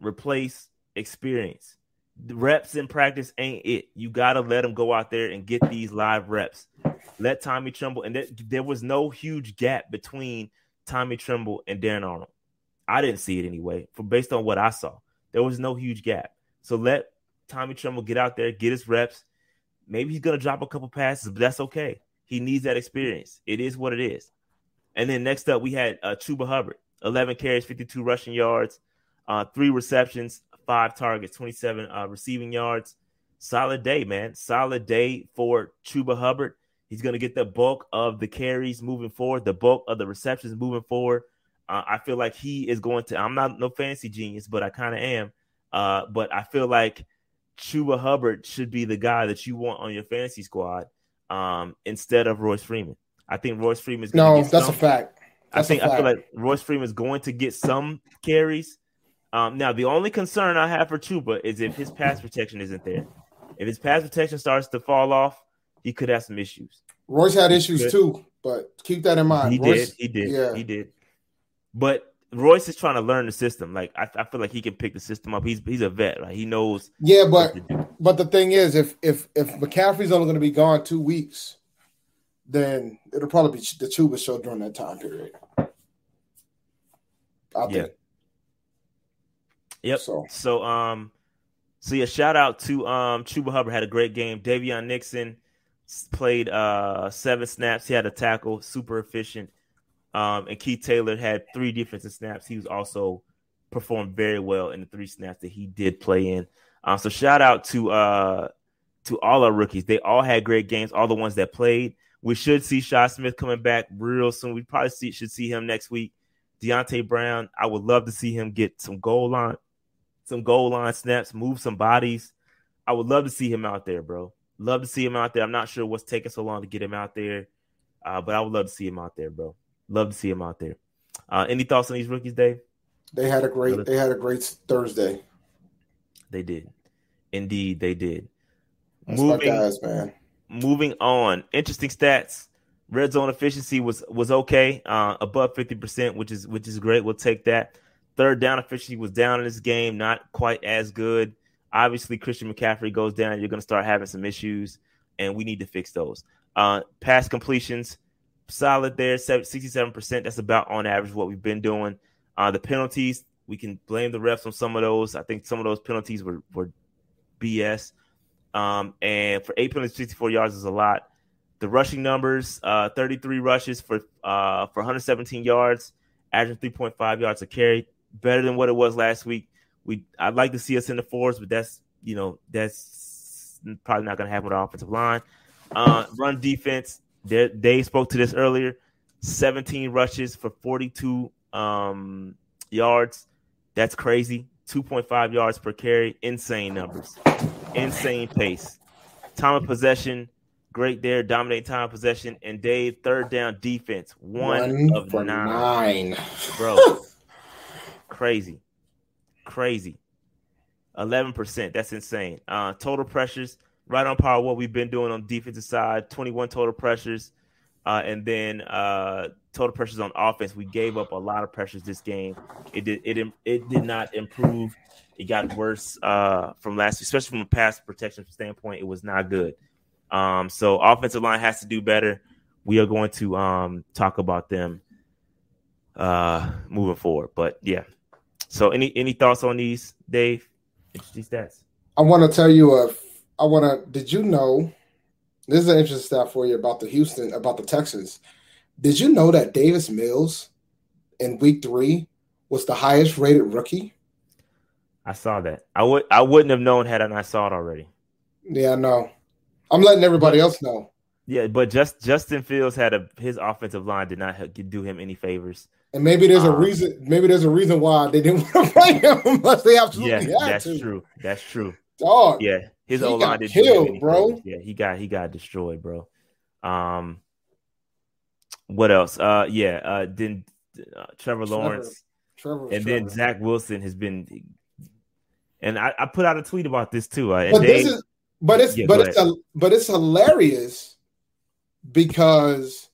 replace experience. The reps in practice ain't it. You got to let them go out there and get these live reps let Tommy Tremble, and th- there was no huge gap between Tommy Tremble and Dan Arnold. I didn't see it anyway, for based on what I saw. There was no huge gap. So let Tommy Tremble get out there, get his reps. Maybe he's gonna drop a couple passes, but that's okay. He needs that experience. It is what it is. And then next up, we had uh, Chuba Hubbard, 11 carries, 52 rushing yards, uh, three receptions, five targets, 27 uh, receiving yards. Solid day, man. Solid day for Chuba Hubbard. He's going to get the bulk of the carries moving forward, the bulk of the receptions moving forward. Uh, I feel like he is going to. I'm not no fancy genius, but I kind of am. Uh, but I feel like Chuba Hubbard should be the guy that you want on your fantasy squad um, instead of Royce Freeman. I think Royce Freeman is no, that's some, a fact. That's I think. I feel like Royce Freeman is going to get some carries. Um, now, the only concern I have for Chuba is if his pass protection isn't there. If his pass protection starts to fall off, he could have some issues. Royce had issues too, but keep that in mind. He Royce, did. He did. Yeah. He did. But Royce is trying to learn the system. Like I, I feel like he can pick the system up. He's he's a vet. Like he knows. Yeah, but but the thing is, if if if McCaffrey's only going to be gone two weeks, then it'll probably be the Chuba show during that time period. I yeah. think. Yep. So so um so yeah, shout out to um Chuba Hubbard had a great game. Daviyon Nixon played uh seven snaps. He had a tackle, super efficient. Um, and Keith Taylor had three defensive snaps. He was also performed very well in the three snaps that he did play in. Um, so shout out to uh to all our rookies. They all had great games. All the ones that played. We should see Shi Smith coming back real soon. We probably see, should see him next week. Deonte Brown, I would love to see him get some goal line, some goal line snaps, move some bodies. I would love to see him out there, bro. Love to see him out there. I'm not sure what's taking so long to get him out there, uh, but I would love to see him out there, bro. Love to see him out there. Uh, any thoughts on these rookies, Dave? They had a great. They had a great Thursday. They did, indeed, they did. That's moving, guys, man. Moving on, interesting stats. Red zone efficiency was was okay, uh, above fifty percent, which is which is great. We'll take that. Third down efficiency was down in this game, not quite as good. Obviously, Christian McCaffrey goes down, you're going to start having some issues, and we need to fix those. Uh, pass completions solid there, 67%. That's about on average what we've been doing. Uh, the penalties, we can blame the refs on some of those. I think some of those penalties were, were BS. Um, and for eight penalties, 64 yards is a lot. The rushing numbers, uh, 33 rushes for uh, for 117 yards, averaging 3.5 yards a carry, better than what it was last week. We I'd like to see us in the fours, but that's you know that's probably not going to happen with our offensive line. Uh, run defense, they spoke to this earlier. 17 rushes for 42 um, yards. That's crazy. 2.5 yards per carry. Insane numbers. Insane pace. Time of possession, great there. Dominating time of possession. And Dave, third down defense. One, one of nine. nine. Bro. crazy. Crazy. 11%. That's insane. Uh, total pressures right on par with what we've been doing on defensive side. 21 total pressures, uh, and then uh, total pressures on offense. We gave up a lot of pressures this game. It did it it did not improve. It got worse uh, from last, especially from a pass protection standpoint. It was not good. Um, so offensive line has to do better. We are going to um, talk about them uh, moving forward. But yeah. So any any thoughts on these, Dave? These stats. I want to tell you a I want to. Did you know? This is an interesting stat for you about the Houston, about the Texans. Did you know that Davis Mills in Week Three was the highest rated rookie? I saw that. I would. I wouldn't have known had I not saw it already. Yeah, I know. I'm letting everybody else know. Yeah, but just Justin Fields had a his offensive line did not do him any favors. And maybe there's um, a reason. Maybe there's a reason why they didn't want to play him unless they absolutely yeah, had that's to. true. That's true. Dog. Yeah, his O line did killed, bro. Yeah, he got he got destroyed, bro. Um, what else? Uh, yeah. Uh, then uh, Trevor, Trevor Lawrence, Trevor, and Trevor. then Zach Wilson has been. And I, I put out a tweet about this too. Uh, but they, this is, but it's yeah, but it's a, but it's hilarious because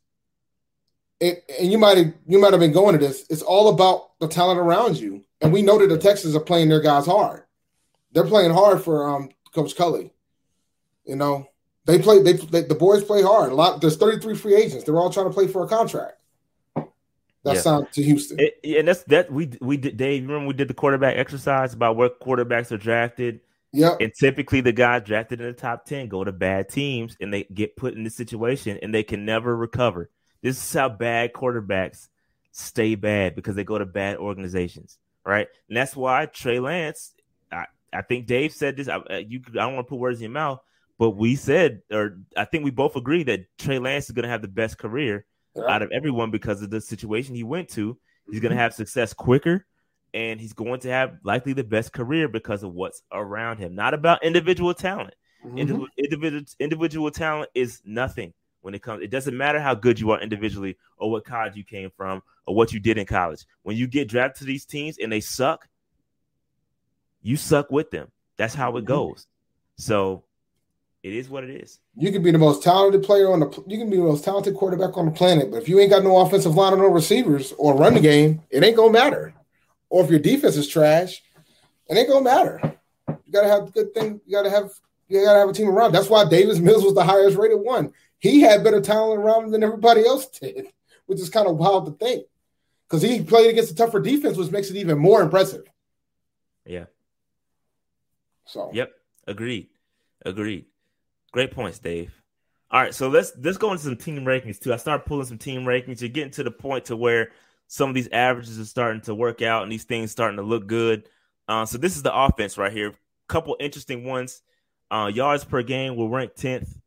it and you might have you might have been going to this. It's all about the talent around you, and we know that the Texans are playing their guys hard. They're playing hard for um Coach Culley. You know, they play. They, they, the boys play hard. A lot. There's 33 free agents. They're all trying to play for a contract. That's yeah. to Houston. It, and that's that we we did. Dave, remember we did the quarterback exercise about where quarterbacks are drafted, Yeah. And typically the guys drafted in the top 10 go to bad teams and they get put in this situation and they can never recover. This is how bad quarterbacks stay bad because they go to bad organizations, right? And that's why Trey Lance, I, think Dave said this. I, uh, you, I don't want to put words in your mouth, but we said, or I think we both agree that Trey Lance is going to have the best career yeah. out of everyone because of the situation he went to. He's going to have success quicker and he's going to have likely the best career because of what's around him. Not about individual talent. Mm-hmm. Individual, individual individual talent is nothing when it comes. It doesn't matter how good you are individually or what college you came from or what you did in college. When you get drafted to these teams and they suck, you suck with them. That's how it mm-hmm. goes. So it is what it is. You can be the most talented player on the. You can be the most talented quarterback on the planet, but if you ain't got no offensive line or no receivers or run the game, it ain't gonna matter or if your defense is trash, it ain't gonna matter. You gotta have a good thing. You gotta have you gotta have a team around. That's why Davis Mills was the highest rated one. He had better talent around him than everybody else did, which is kind of wild to think. Because he played against a tougher defense, which makes it even more impressive. Yeah. So Yep. Agreed. Agreed. Great points, Dave. All right, so let's let's go into some team rankings too. I start pulling some team rankings. You're getting to the point to where some of these averages are starting to work out and these things starting to look good. Uh, so this is the offense right here. Couple interesting ones. Uh, yards per game will rank 10th.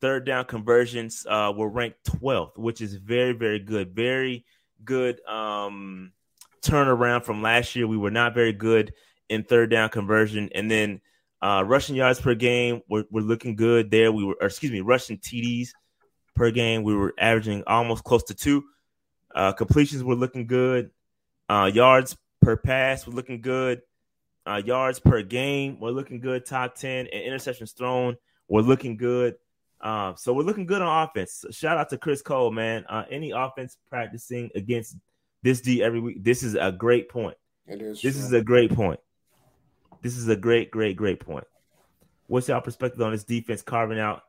Third down conversions uh, will rank 12th, which is very, very good. Very good um, turnaround from last year. We were not very good in third down conversion. And then uh, rushing yards per game, we're, we're looking good there. We were, excuse me, rushing TDs per game. We were averaging almost close to two. Uh, completions were looking good. Uh, yards per pass were looking good. Uh, yards per game were looking good. Top 10 and interceptions thrown were looking good. Uh, so we're looking good on offense. Shout out to Chris Cole, man. Uh, any offense practicing against this D every week. This is a great point. It is. This true. is a great point. This is a great, great, great point. What's your perspective on this defense carving out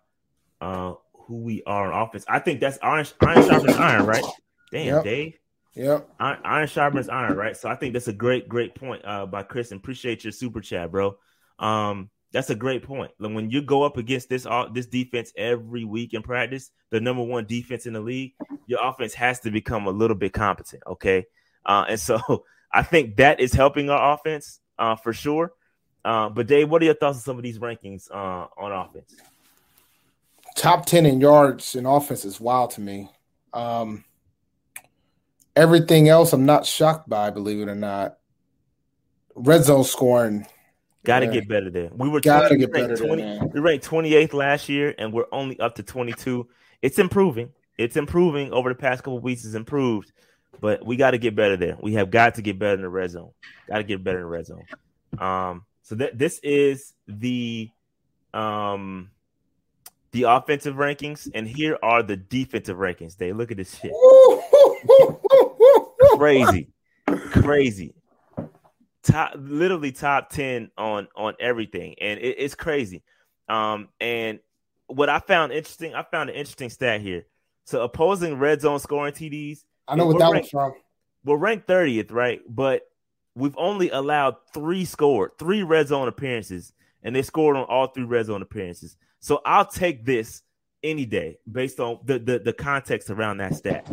uh, who we are on offense? I think that's iron, iron sharpens iron, right? Damn, yep. Dave. Yep. Iron, iron sharpens iron, right? So I think that's a great, great point uh, by Chris. And appreciate your super chat, bro. Um, that's a great point. Like when you go up against this uh, this defense every week in practice, the number one defense in the league, your offense has to become a little bit competent. Okay, uh, and so I think that is helping our offense uh, for sure. Uh, but Dave, what are your thoughts on some of these rankings uh, on offense? Top ten in yards in offense is wild to me. Um, Everything else, I'm not shocked by, believe it or not. Red zone scoring. Got to yeah. get better there. We were 20, get better 20, there, we ranked 28th last year, and we're only up to 22. It's improving. It's improving over the past couple weeks. It's improved, but we got to get better there. We have got to get better in the red zone. Got to get better in the red zone. Um, so that this is the um the offensive rankings, and here are the defensive rankings. They look at this shit crazy, crazy. Top, literally top ten on on everything, and it, it's crazy. Um, and what I found interesting, I found an interesting stat here. So opposing red zone scoring TDs. I know what that ranked, was from. We're ranked 30th, right? But we've only allowed three scored, three red zone appearances, and they scored on all three red zone appearances. So I'll take this any day based on the the, the context around that stat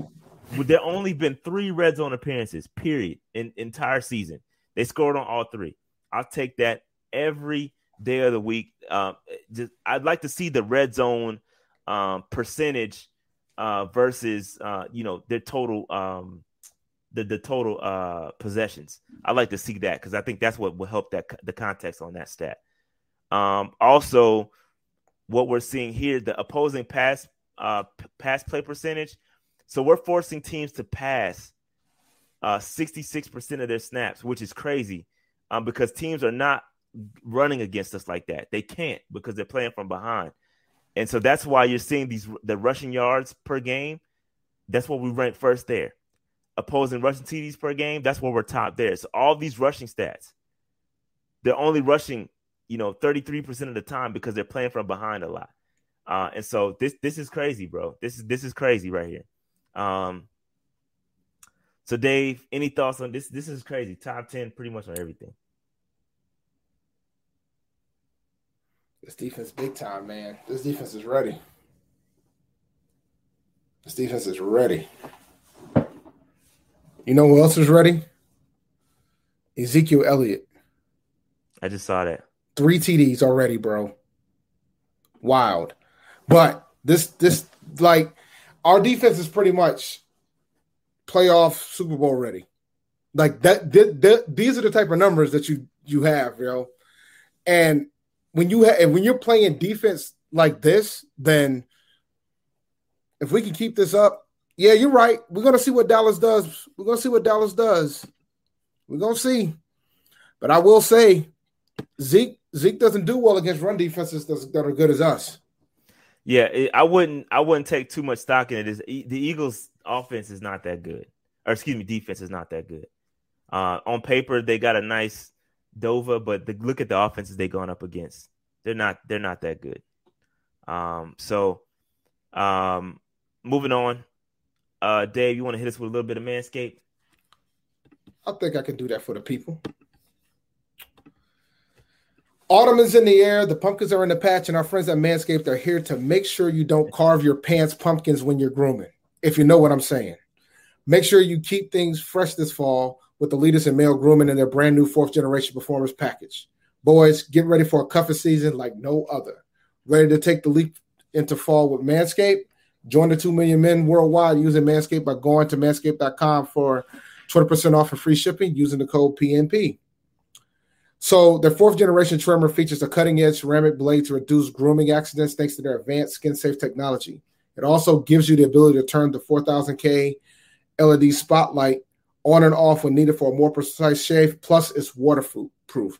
there only been three red zone appearances, period, in entire season. They scored on all three. I'll take that every day of the week. Um, just, I'd like to see the red zone um, percentage uh, versus uh, you know their total um, the the total uh, possessions. I like to see that because I think that's what will help that the context on that stat. Um, also, what we're seeing here, the opposing pass uh, pass play percentage so we're forcing teams to pass uh, 66% of their snaps, which is crazy um, because teams are not running against us like that. They can't because they're playing from behind. And so that's why you're seeing these the rushing yards per game. That's what we rank first there. Opposing rushing TDs per game, that's where we're top there. So all these rushing stats, they're only rushing, you know, 33% of the time because they're playing from behind a lot. Uh, and so this this is crazy, bro. This is this is crazy right here. Um, so Dave, any thoughts on this? This is crazy. Top 10 pretty much on everything. This defense, big time, man. This defense is ready. This defense is ready. You know who else is ready? Ezekiel Elliott. I just saw that. Three TDs already, bro. Wild. But this, this, like, our defense is pretty much playoff Super Bowl ready. Like that, th- th- these are the type of numbers that you you have, you know. And when you have, when you're playing defense like this, then if we can keep this up, yeah, you're right. We're gonna see what Dallas does. We're gonna see what Dallas does. We're gonna see. But I will say, Zeke Zeke doesn't do well against run defenses that are good as us. Yeah, it, I wouldn't. I wouldn't take too much stock in it. Is the Eagles' offense is not that good, or excuse me, defense is not that good. Uh, on paper, they got a nice Dova, but the, look at the offenses they going up against. They're not. They're not that good. Um, so, um, moving on. Uh, Dave, you want to hit us with a little bit of Manscaped? I think I can do that for the people. Autumn is in the air. The pumpkins are in the patch, and our friends at Manscaped are here to make sure you don't carve your pants pumpkins when you're grooming, if you know what I'm saying. Make sure you keep things fresh this fall with the leaders in male grooming and their brand new fourth generation performance package. Boys, get ready for a cuffing season like no other. Ready to take the leap into fall with Manscaped? Join the 2 million men worldwide using Manscaped by going to manscaped.com for 20% off and free shipping using the code PNP. So their fourth generation trimmer features a cutting edge ceramic blade to reduce grooming accidents thanks to their advanced skin safe technology. It also gives you the ability to turn the 4000K LED spotlight on and off when needed for a more precise shave. Plus, it's waterproof.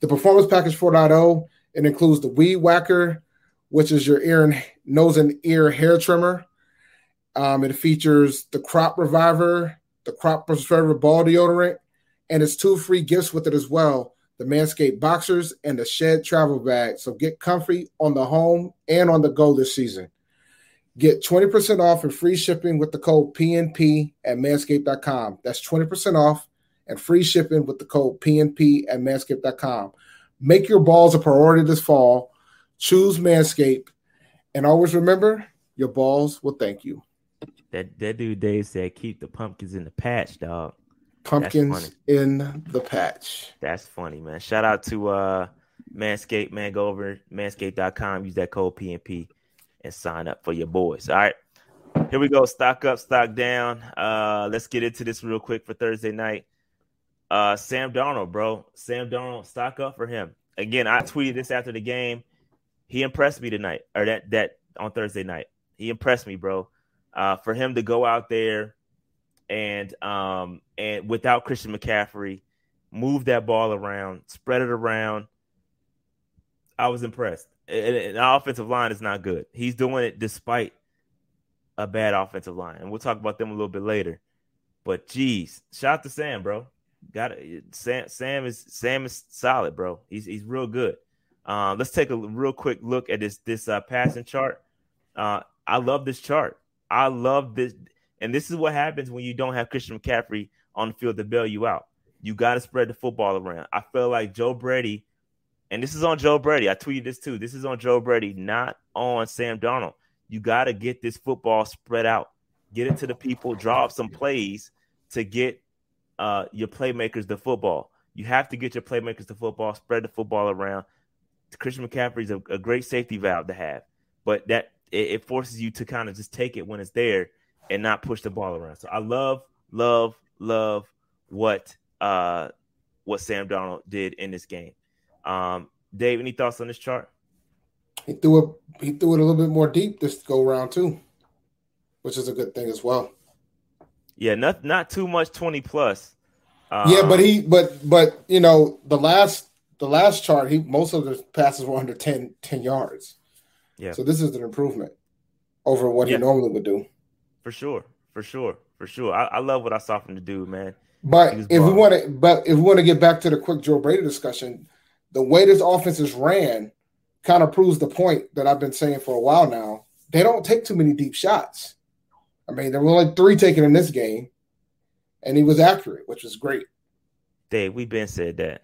The Performance Package 4.0 it includes the Weed Whacker, which is your ear and nose and ear hair trimmer. Um, it features the Crop Reviver, the Crop Preserver ball deodorant, and it's two free gifts with it as well the Manscaped Boxers, and the Shed Travel Bag. So get comfy on the home and on the go this season. Get 20% off and free shipping with the code PNP at manscaped.com. That's 20% off and free shipping with the code PNP at manscaped.com. Make your balls a priority this fall. Choose Manscaped. And always remember, your balls will thank you. That that dude Dave said keep the pumpkins in the patch, dog pumpkins in the patch. That's funny, man. Shout out to uh Manscaped, man. Go over manscaped.com, use that code PNP and sign up for your boys. All right. Here we go. Stock up, stock down. Uh let's get into this real quick for Thursday night. Uh Sam Darnold, bro. Sam Darnold, stock up for him. Again, I tweeted this after the game. He impressed me tonight, or that that on Thursday night. He impressed me, bro. Uh, for him to go out there and um and without Christian McCaffrey, move that ball around, spread it around. I was impressed. And, and offensive line is not good. He's doing it despite a bad offensive line, and we'll talk about them a little bit later. But geez, shout out to Sam, bro. Got it. Sam. Sam is Sam is solid, bro. He's he's real good. Um, let's take a real quick look at this this uh, passing chart. Uh, I love this chart. I love this. And this is what happens when you don't have Christian McCaffrey on the field to bail you out. You got to spread the football around. I feel like Joe Brady, and this is on Joe Brady. I tweeted this too. This is on Joe Brady, not on Sam Darnold. You got to get this football spread out, get it to the people, draw up some plays to get uh, your playmakers the football. You have to get your playmakers the football, spread the football around. Christian McCaffrey is a, a great safety valve to have, but that it, it forces you to kind of just take it when it's there and not push the ball around. So I love, love, love what uh what Sam Darnold did in this game. Um, Dave, any thoughts on this chart? He threw it. He threw it a little bit more deep this go round too, which is a good thing as well. Yeah, not not too much twenty plus. Um, yeah, but he but but you know the last the last chart he most of the passes were under 10, 10 yards. Yeah. So this is an improvement over what yeah. he normally would do. For sure, for sure, for sure. I, I love what I saw from the dude, man. But if we want to, but if we want to get back to the quick Joe Brady discussion, the way this offense is ran kind of proves the point that I've been saying for a while now. They don't take too many deep shots. I mean, there were only three taken in this game, and he was accurate, which was great. Dave, we've been said that.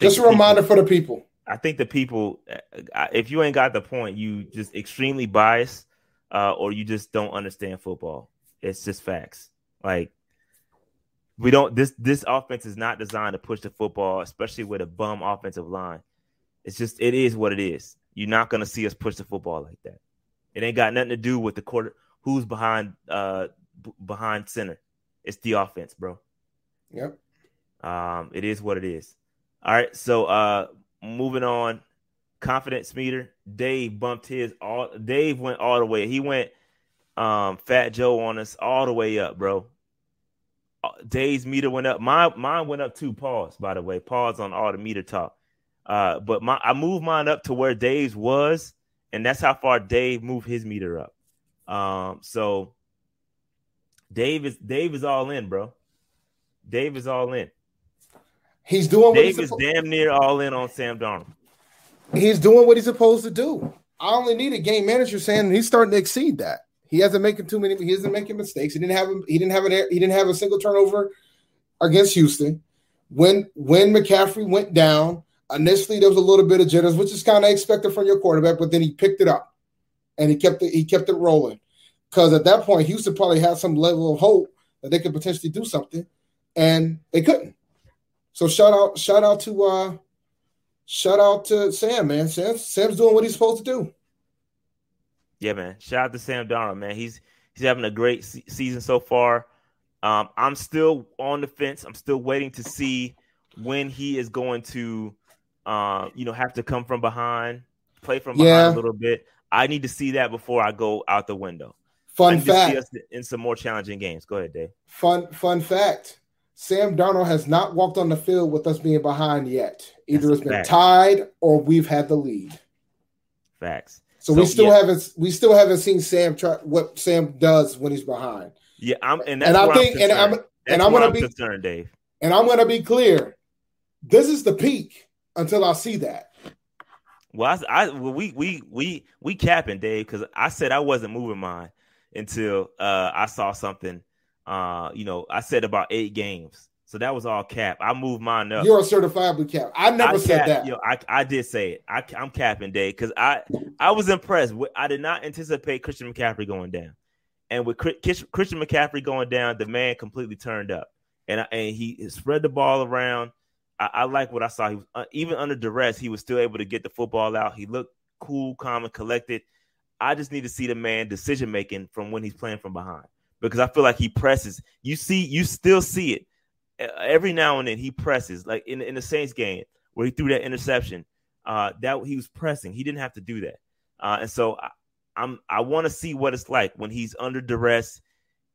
Just a reminder people, for the people. I think the people, uh, if you ain't got the point, you just extremely biased, uh, or you just don't understand football. It's just facts. Like we don't this this offense is not designed to push the football, especially with a bum offensive line. It's just it is what it is. You're not gonna see us push the football like that. It ain't got nothing to do with the quarter who's behind uh b- behind center. It's the offense, bro. Yep. Um, it is what it is. All right, so uh moving on. Confidence meter. Dave bumped his all Dave went all the way. He went um Fat Joe on us all the way up, bro. Uh, Dave's meter went up. Mine mine went up two Pause, by the way. Pause on all the meter talk. Uh, but my I moved mine up to where Dave's was, and that's how far Dave moved his meter up. Um, so Dave is Dave is all in, bro. Dave is all in. He's doing Dave is damn near all in on Sam Darnold. He's doing what he's supposed to do. I only need a game manager saying he's starting to exceed that. He hasn't making too many. He isn't making mistakes. He didn't have. He didn't have an. He didn't have a single turnover against Houston. When when McCaffrey went down, initially there was a little bit of jitters, which is kind of expected from your quarterback. But then he picked it up, and he kept it. He kept it rolling. Because at that point, Houston probably had some level of hope that they could potentially do something, and they couldn't. So shout out, shout out to uh shout out to Sam, man. Sam, Sam's doing what he's supposed to do. Yeah, man. Shout out to Sam Darnold, man. He's he's having a great se- season so far. Um, I'm still on the fence. I'm still waiting to see when he is going to, uh, you know, have to come from behind, play from behind yeah. a little bit. I need to see that before I go out the window. Fun fact: in some more challenging games. Go ahead, Dave. Fun fun fact: Sam Darnold has not walked on the field with us being behind yet. Either That's it's been fact. tied or we've had the lead. Facts. So, so we still yeah. haven't we still haven't seen Sam try what Sam does when he's behind. Yeah, I'm and, and I think I'm and I'm that's and I'm gonna I'm be concerned, Dave. And I'm gonna be clear. This is the peak until I see that. Well, I, I well, we we we we capping Dave because I said I wasn't moving mine until uh, I saw something. Uh, you know, I said about eight games. So that was all cap. I moved mine up. You're a certifiably cap. I never I said cap, that. Yo, I, I did say it. I, am capping day because I I was impressed. I did not anticipate Christian McCaffrey going down, and with Christian McCaffrey going down, the man completely turned up, and and he spread the ball around. I, I like what I saw. He was uh, even under duress, he was still able to get the football out. He looked cool, calm, and collected. I just need to see the man decision making from when he's playing from behind because I feel like he presses. You see, you still see it every now and then he presses like in in the Saints game where he threw that interception. Uh, that he was pressing. He didn't have to do that. Uh, and so I, I'm I want to see what it's like when he's under duress,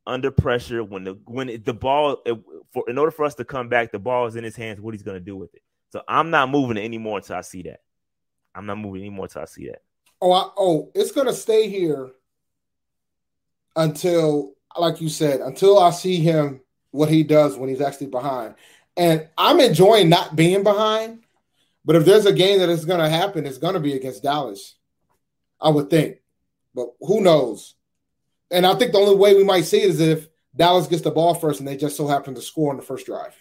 under pressure. When the when the ball for in order for us to come back, the ball is in his hands. What he's going to do with it. So I'm not moving anymore until I see that. I'm not moving anymore until I see that. Oh, I, oh, it's going to stay here until, like you said, until I see him what he does when he's actually behind. And I'm enjoying not being behind, but if there's a game that is going to happen, it's going to be against Dallas, I would think. But who knows? And I think the only way we might see it is if Dallas gets the ball first and they just so happen to score on the first drive.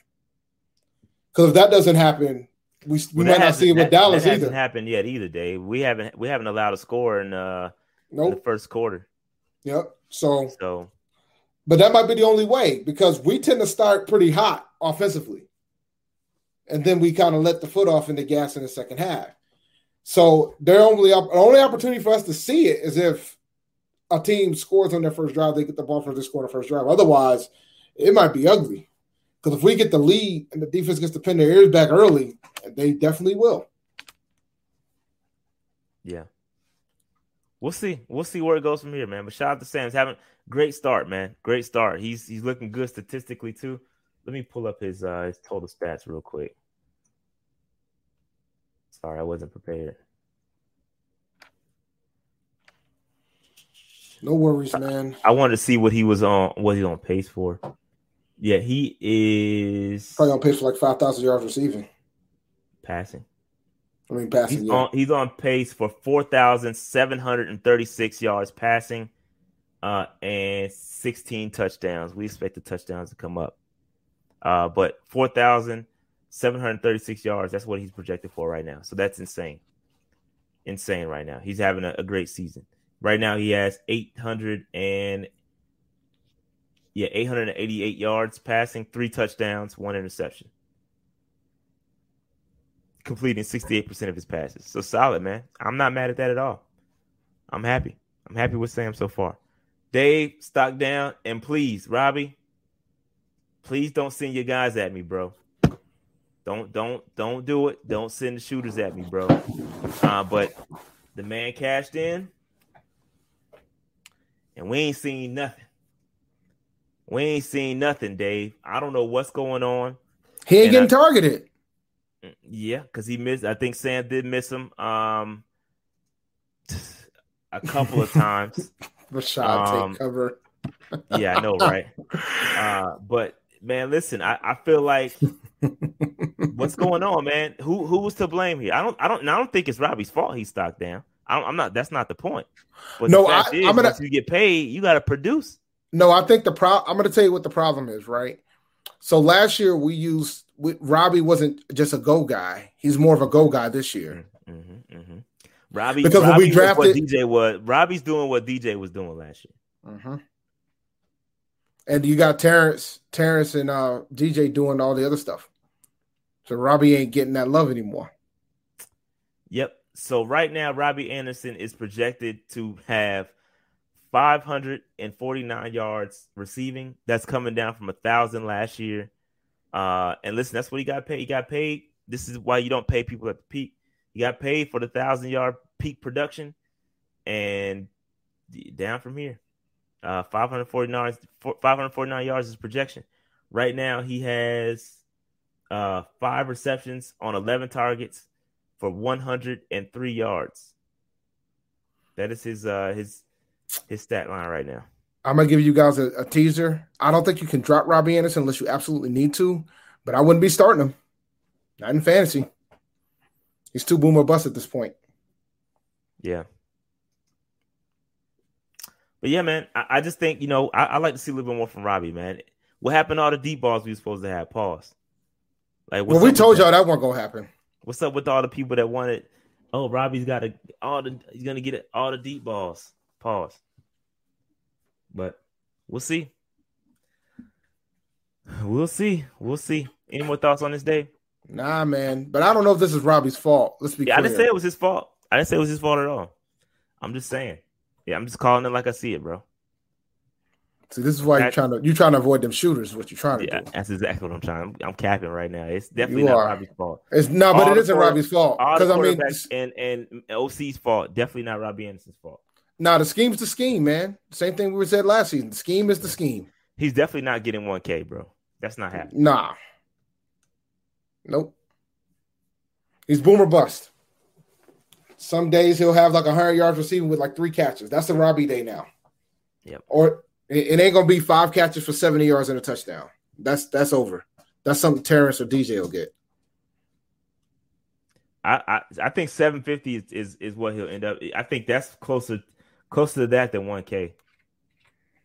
Because if that doesn't happen, we, we well, might not see it with that, Dallas that either. Hasn't happened yet either, Dave. We haven't we haven't allowed a score in, uh, nope. in the first quarter. Yep. So so but that might be the only way because we tend to start pretty hot offensively. And then we kind of let the foot off in the gas in the second half. So their only the only opportunity for us to see it is if a team scores on their first drive, they get the ball for the score on the first drive. Otherwise, it might be ugly. Because if we get the lead and the defense gets to pin their ears back early, they definitely will. Yeah. We'll see. We'll see where it goes from here, man. But shout out to Sam's having great start, man. Great start. He's he's looking good statistically too. Let me pull up his uh his total stats real quick. Sorry, I wasn't prepared. No worries, man. I, I wanted to see what he was on what he on pace for. Yeah, he is probably on pace for like five thousand yards receiving. Passing. I mean passing. He's yeah. on he's on pace for four thousand seven hundred and thirty six yards passing uh, and 16 touchdowns. We expect the touchdowns to come up. Uh, but 4,736 yards. That's what he's projected for right now. So that's insane. Insane right now. He's having a, a great season. Right now he has 800 and yeah, 888 yards passing, three touchdowns, one interception. Completing 68% of his passes. So solid, man. I'm not mad at that at all. I'm happy. I'm happy with Sam so far. Dave, stock down, and please, Robby, please don't send your guys at me, bro. Don't don't don't do it. Don't send the shooters at me, bro. Uh, but the man cashed in, and we ain't seen nothing. We ain't seen nothing, Dave. I don't know what's going on. He ain't and getting I, targeted. Yeah, because he missed. I think Sam did miss him um a couple of times. Rashad um, take cover. yeah, I know, right? Uh, but man, listen, I, I feel like what's going on, man? Who who was to blame here? I don't I don't I don't think it's Robby's fault. He's stocked down. I am not. That's not the point. But no, I, is, I'm gonna. you get paid, you got to produce. No, I think the pro. I'm gonna tell you what the problem is. Right. So last year we used we, Robby wasn't just a go guy. He's more of a go guy this year. Mm-hmm, mm-hmm. Robby because Robby when we drafted DJ was Robby's doing what DJ was doing last year. Mm-hmm. And you got Terrence, Terrence, and uh, DJ doing all the other stuff. So Robby ain't getting that love anymore. Yep. So right now, Robby Anderson is projected to have 549 yards receiving. That's coming down from a thousand last year. Uh, and listen, that's what he got paid. He got paid. This is why you don't pay people at the peak. He got paid for the thousand yard peak production, and down from here. Uh, 549 549 yards is projection. Right now, he has uh, five receptions on 11 targets for 103 yards. That is his uh his his stat line right now. I'm gonna give you guys a, a, teaser. I don't think you can drop Robby Anderson unless you absolutely need to, but I wouldn't be starting him. Not in fantasy. He's too boomer bust at this point. Yeah. But yeah, man, I, I just think you know I, I, like to see a little bit more from Robby, man. What happened to all the deep balls we were supposed to have? Pause. Like, well, we told y'all that? that wasn't gonna happen. What's up with all the people that wanted? Oh, Robby's got a, all the he's gonna get it, all the deep balls. Pause. But we'll see. We'll see. We'll see. Any more thoughts on this day? Nah, man. But I don't know if this is Robby's fault. Let's be. Yeah, clear. I didn't say it was his fault. I didn't say it was his fault at all. I'm just saying. Yeah, I'm just calling it like I see it, bro. See, this is why you're trying to you're trying to avoid them shooters. What you're trying to yeah, do. That's exactly what I'm trying. I'm, I'm capping right now. It's definitely you not are. Robby's fault. It's no, but all it isn't Robby's fault because I mean, and and OC's fault. Definitely not Robby Anderson's fault. Nah, the scheme's the scheme, man. Same thing we said last season. The scheme is the scheme. He's definitely not getting 1K, bro. That's not happening. Nah. Nope. He's boomer bust. Some days he'll have like hundred yards receiving with like three catches. That's the Robby day now. Yep. Or it, ain't gonna be five catches for 70 yards and a touchdown. That's that's over. That's something Terrence or DJ will get. I, I, I think 750 is, is, is what he'll end up. I think that's closer closer to that than 1K.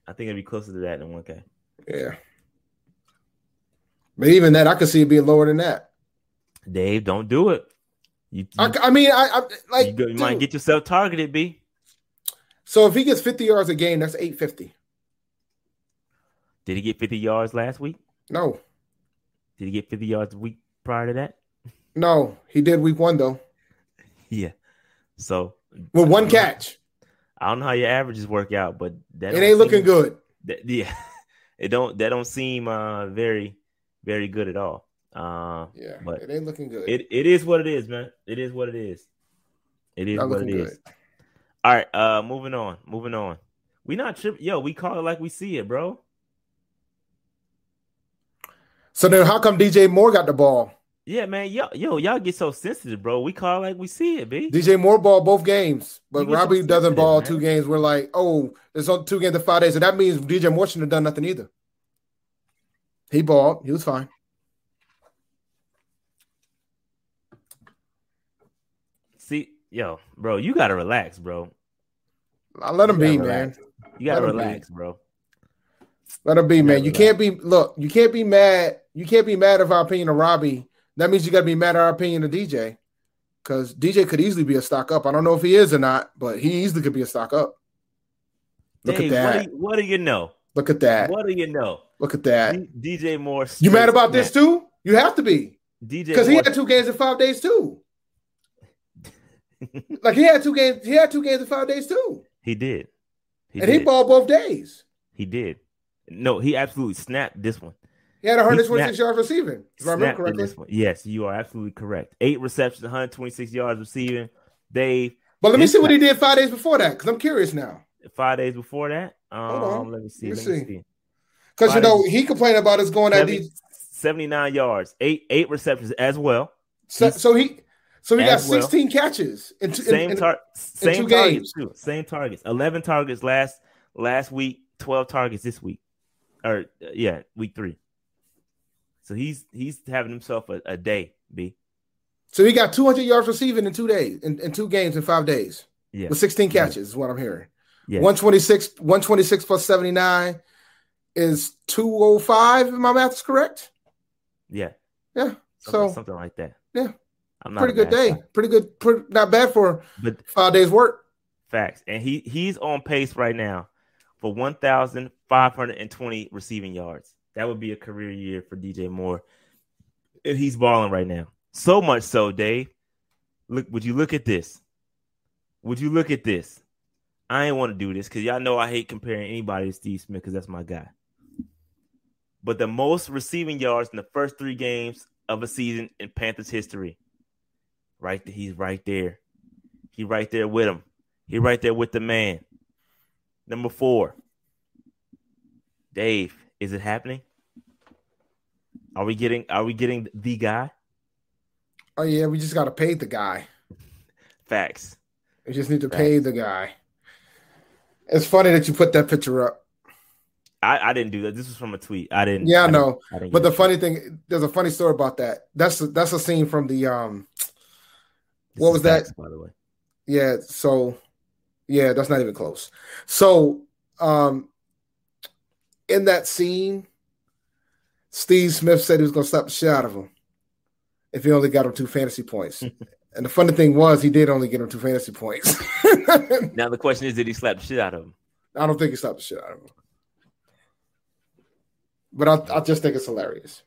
I think it'd be closer to that than 1K. Yeah. But even that, I could see it being lower than that. Dave, don't do it. You, you I, I, mean, I, I like you, go, you might get yourself targeted, B. So if he gets 50 yards a game, that's 850. Did he get 50 yards last week? No. Did he get 50 yards a week prior to that? No, he did week one though. Yeah. So with one catch. I don't know how your averages work out, but that it ain't looking good. That, yeah, it don't. That don't seem uh, very, very good at all. Uh, yeah, but it ain't looking good. It it is what it is, man. It is what it is. It is Not what it is. Good. All right, uh, moving on, moving on. We not tripping, yo. We call it like we see it, bro. So then, how come DJ Moore got the ball? Yeah, man, yo, yo, y'all get so sensitive, bro. We call like we see it, b. DJ Moore ball both games, but Robby so doesn't ball man. two games. We're like, oh, it's on two games in five days, so that means DJ Moore shouldn't have done nothing either. He balled, he was fine. See, yo, bro, you gotta relax, bro. I let him be, man. You gotta relax, bro. Let him be, man. You can't be look. You can't be mad. You can't be mad of our opinion of Robby That means you got to be mad at our opinion of DJ, because DJ could easily be a stock up. I don't know if he is or not, but he easily could be a stock up. Look Dave, at that. What do, you, what do you know? Look at that. What do you know? Look at that. D- DJ Moore. You mad about this too? You have to be DJ because he had two games in five days too. like he had two games. He had two games in five days too, He did. He and did. he balled both days. He did. No, he absolutely snapped this one. He had 126 snapped- yards receiving. If I remember in correctly. Yes, you are absolutely correct. Eight receptions, 126 yards receiving. Dave, But let me see what he did five days before that, because I'm curious now. five days before that. Um, on. let me see. Let me see. see. Because you know he complained about us going at these. 79 yards, eight eight receptions as well. So, so he, so he got As well. 16 catches in two, in- Same in- tar- same two targets too. Same targets. 11 targets last last week, 12 targets this week. Or uh, yeah, week 3. So he's he's having himself a, a day, B. So he got 200 yards receiving in two days, in, in two games in five days, Yeah. with 16 catches. Is what I'm hearing. Yeah. 126, 126 plus 79 is 205. If my math is correct. Yeah. Yeah. Something, So something like that. yeah. I'm not pretty good day. guy, Pretty good. Pretty, not bad for But five days work. facts. And he he's on pace right now for 1,520 receiving yards. That would be a career year for DJ Moore. And he's balling right now. So much so, Dave. Look, would you look at this? Would you look at this? I ain't want to do this because y'all know I hate comparing anybody to Steve Smith because that's my guy. But the most receiving yards in the first three games of a season in Panthers history. Right, he's right there. He right there with him. He right there with the man. Number four. Dave, is it happening? Are we getting are we getting the guy? Oh yeah, we just got to pay the guy. Facts. We just need to pay the guy. It's funny that you put that picture up. I, I didn't do that. This was from a tweet. I didn't. Yeah, I know. I didn't But the it. funny thing, there's a funny story about that. That's that's a scene from the um. This what was that? by the way? Yeah, so yeah, that's not even close. So um, in that scene, Steve Smith said he was going to slap the shit out of him if he only got him two fantasy points. and the funny thing was, he did only get him two fantasy points. Now the question is, did he slap the shit out of him? I don't think he slapped the shit out of him. But I, I just think it's hilarious.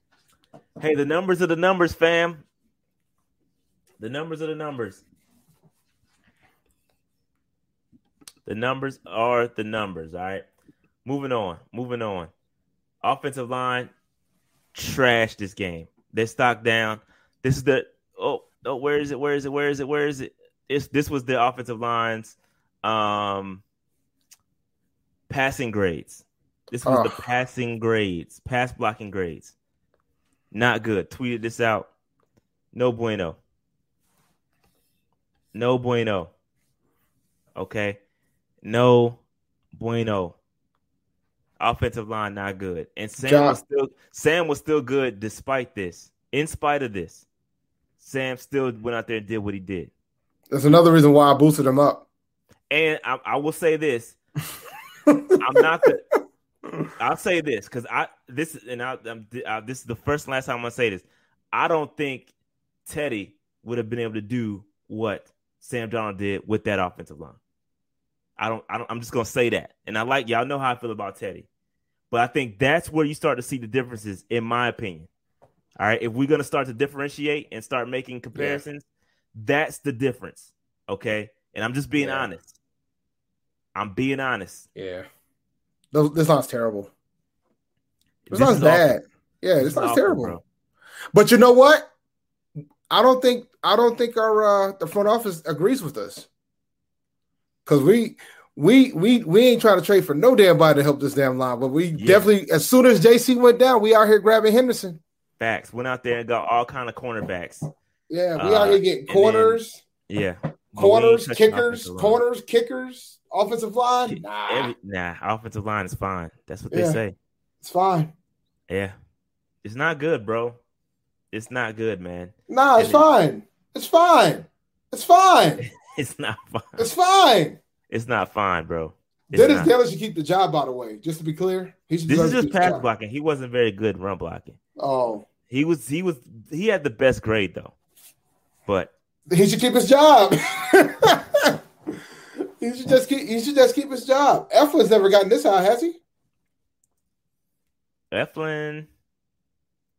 Hey, the numbers are the numbers, fam. The numbers are the numbers. The numbers are the numbers. All right. Moving on. Moving on. Offensive line trash this game. They're stock down. This is the oh oh where is it? Where is it? Where is it? Where is it? It's this was the offensive line's um passing grades. This was the passing grades, pass blocking grades. Not good. Tweeted this out. No bueno. No bueno. Okay. No bueno. Offensive line not good. And Sam John- was still Sam was still good despite this. In spite of this. Sam still went out there and did what he did. That's another reason why I boosted him up. And I, I will say this. I'm not the I'll say this because I this and I, I'm, I, this is the first and last time I'm gonna say this. I don't think Teddy would have been able to do what Sam Darnold did with that offensive line. I don't. I don't. I'm just gonna say that. And I like y'all know how I feel about Teddy, but I think that's where you start to see the differences, in my opinion. All right, if we're gonna start to differentiate and start making comparisons, that's the difference. Okay, and I'm just being Yeah. honest. I'm being honest. Yeah. Those, this sounds terrible. This, This line's is bad. awful. Yeah, this, is line's awful, terrible. bro. But you know what? I don't think I don't think our uh the front office agrees with us. Cause we we we we ain't trying to trade for no damn body to help this damn line. But we Yeah. definitely as soon as Jaycee went down, we out here grabbing Henderson. Facts. Went out there and got all kind of cornerbacks. Yeah, we Uh, out here getting and then corners, Yeah. Corners, kickers, corners, kickers, offensive line. Nah, Every, nah, offensive line is fine. That's what Yeah. they say. it's fine. Yeah. It's not good, bro. It's not good, man. Nah, it's And it- fine. It's fine. It's fine. It's not fine. It's fine. It's not fine, bro. It's Dennis not. Taylor should keep the job, by the way. Just to be clear, he should This is just pass blocking. He wasn't very good run blocking. Oh, He was he was he had the best grade though, but he should keep his job. he should just keep he should just keep his job. Elflein's never gotten this high, has he? Elflein.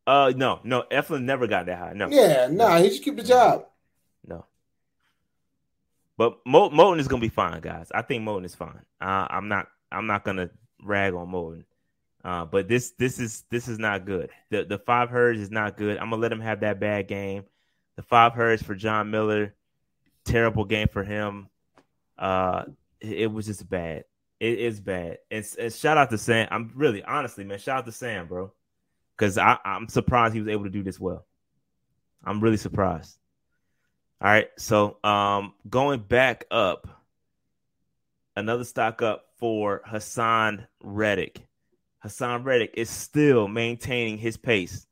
Uh no, no, Elflein never got that high. No. Yeah, nah, he should keep the job. But Mo- Moton is gonna be fine, guys. I think Moton is fine. Uh, I'm not. I'm not gonna rag on Moton. Uh, but this this is this is not good. The the five herds is not good. I'm gonna let him have that bad game. The five herds for John Miller, terrible game for him. Uh, it, it was just bad. It is bad. And, and, shout out to Sam. I'm really honestly, man. Shout out to Sam, bro, because I'm surprised he was able to do this well. I'm really surprised. All right, so um, going back up, another stock up for Haason Reddick. Haason Reddick is still maintaining his pace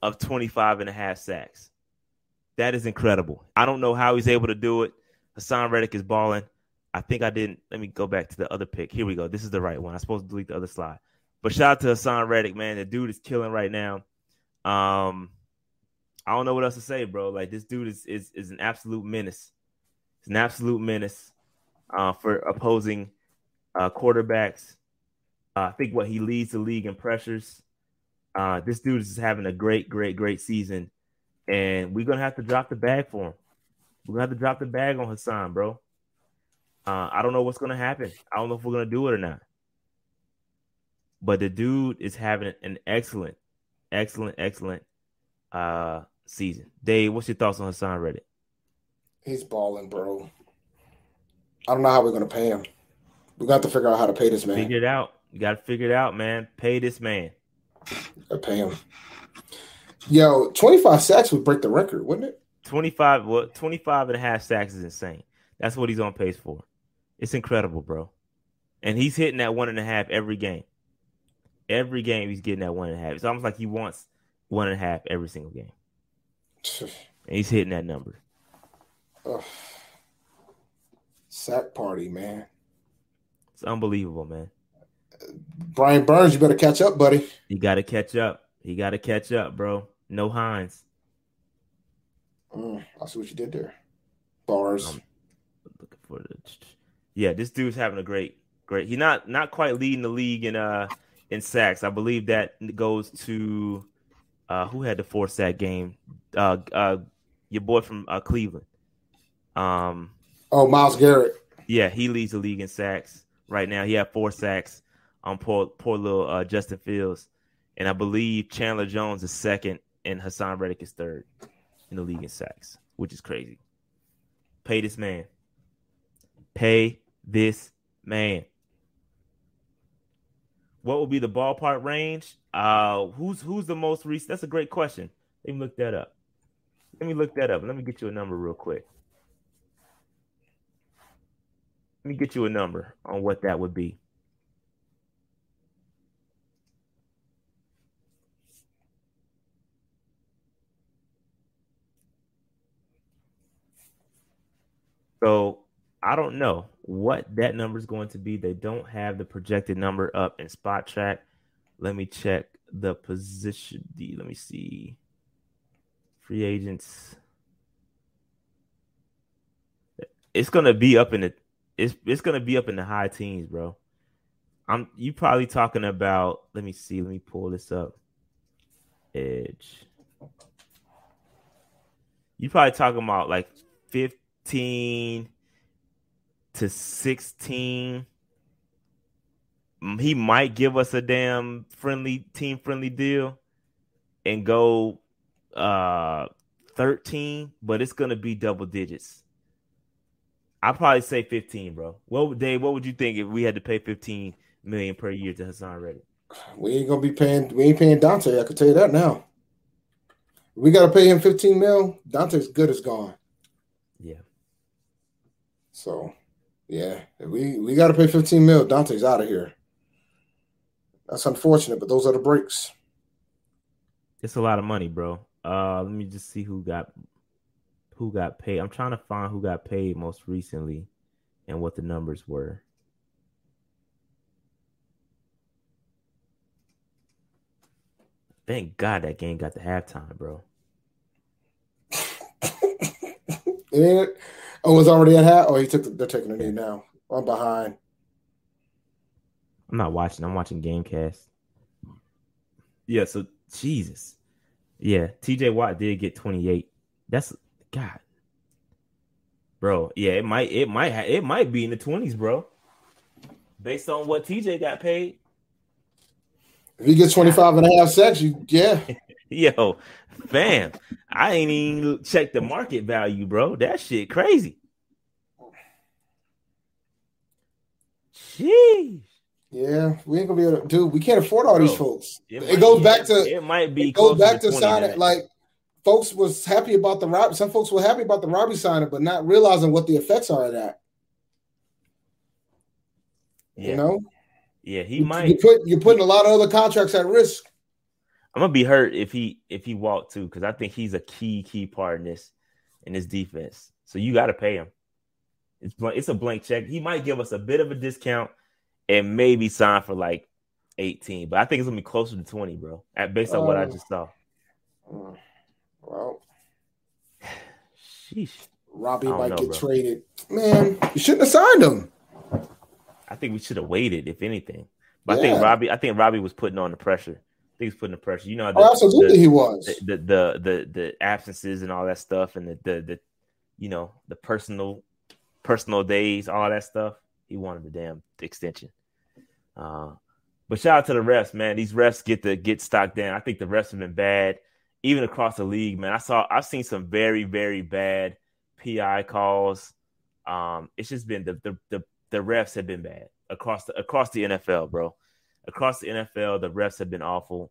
of 25 and a half sacks. That is incredible. I don't know how he's able to do it. Haason Reddick is balling. I think I didn't. Let me go back to the other pick. Here we go. This is the right one. I'm supposed to delete the other slide. But shout out to Haason Reddick, man. The dude is killing right now. Um, I don't know what else to say, bro. Like this dude is is is an absolute menace. It's an absolute menace uh, for opposing uh, quarterbacks. Uh, I think what he leads the league in pressures. Uh, this dude is having a great, great, great season, and we're gonna have to drop the bag for him. We're gonna have to drop the bag on Haason, bro. Uh, I don't know what's gonna happen. I don't know if we're gonna do it or not. But the dude is having an excellent, excellent, excellent uh, season. Dave, what's your thoughts on Haason Reddick? He's balling, bro. I don't know how we're gonna pay him. We got to figure out how to pay this man. Figure it out. You got to figure it out, man. Pay this man. I pay him. Yo, 25 sacks would break the record, wouldn't it? 25, what 25 and a half sacks is insane. That's what he's on pace for. It's incredible, bro. And he's hitting that one and a half every game. Every game he's getting that one and a half. It's almost like he wants one and a half every single game. And he's hitting that number. Ugh. Sack party, man. It's unbelievable, man. Brian Burns, you better catch up, buddy. You got to catch up. You got to catch up, bro. No Hines. Mm, I see what you did there. Bars. I'm looking for the. Yeah, this dude's having a great, great. He's not not quite leading the league in uh in sacks. I believe that goes to uh who had the four sack game. Uh, uh, your boy from uh, Cleveland. Um. Oh, Myles Garrett. Yeah, he leads the league in sacks right now. He had four sacks on poor poor little uh, Justin Fields, and I believe Chandler Jones is second, and Haason Reddick is third in the league in sacks, which is crazy. Pay this man. Pay this man. What will be the ballpark range? Uh, who's who's the most recent? That's a great question. Let me look that up. Let me look that up. Let me get you a number real quick. Let me get you a number on what that would be. So I don't know what that number is going to be. They don't have the projected number up in Spotrac. Let me check the position. D. Let me see. Free agents. It's gonna be up in the it's it's gonna be up in the high teens, bro. I'm you probably talking about. Let me see. Let me pull this up. Edge. You probably talking about like fifteen to sixteen. He might give us a damn friendly team friendly deal and go uh 13, but it's gonna be double digits. I'd probably say 15, bro. What would Dave? What would you think if we had to pay 15 million per year to Haason Reddick? We ain't gonna be paying. We ain't paying Donte. I can tell you that now. We got to pay him 15 mil. Donte's good as gone. Yeah. So, yeah, we we got to pay 15 mil. Donte's out of here. That's unfortunate, but those are the breaks. It's a lot of money, bro. Uh, let me just see who got who got paid. I'm trying to find who got paid most recently and what the numbers were. Thank God that game got the halftime, bro. it, oh, was already at half. Oh, he took. The, they're taking a knee now. I'm behind. I'm not watching. I'm watching GameCast. Yeah. So Jesus. Yeah. T.J. Watt did get 28. That's God, bro. Yeah. It might. It might. Ha- it might be in the 20s, bro. Based on what TJ got paid. If he gets 25 and a half sacks, you yeah. Yo, fam, I ain't even checked the market value, bro. That shit crazy. Jeez. Yeah, we ain't gonna be able to do. We can't afford all Bro, these folks. It, It, goes might- back to it might be it goes back to 20 signing. Like folks was happy about the Rob. Some folks were happy about the Robby signing, but not realizing what the effects are of that. yeah, You know, yeah, he you, might. you put you're putting a lot of other contracts at risk. I'm gonna be hurt if he if he walked too, because I think he's a key key part in this in this defense. So you got to pay him. It's blank, it's a blank check. He might give us a bit of a discount and maybe sign for like 18, but I think it's gonna be closer to 20, bro. At based on what I Uh, just saw. Mm. Well, Sheesh. Robby might know, get bro. traded. Man, you shouldn't have signed him. I think we should have waited, if anything. But I think Robby, I think Robby was putting on the pressure. I think he's putting the pressure. You know, the, Oh, absolutely, the- he was. the, the the the the absences and all that stuff and the, the the you know the personal personal days all that stuff he wanted the damn extension. Uh but shout out to the refs man. These refs get to get stocked down i think the refs have been bad even across the league man. I saw i've seen some very very bad pi calls. Um it's just been the the the, the refs have been bad across the across the nfl bro. Across the nfl the refs have been awful.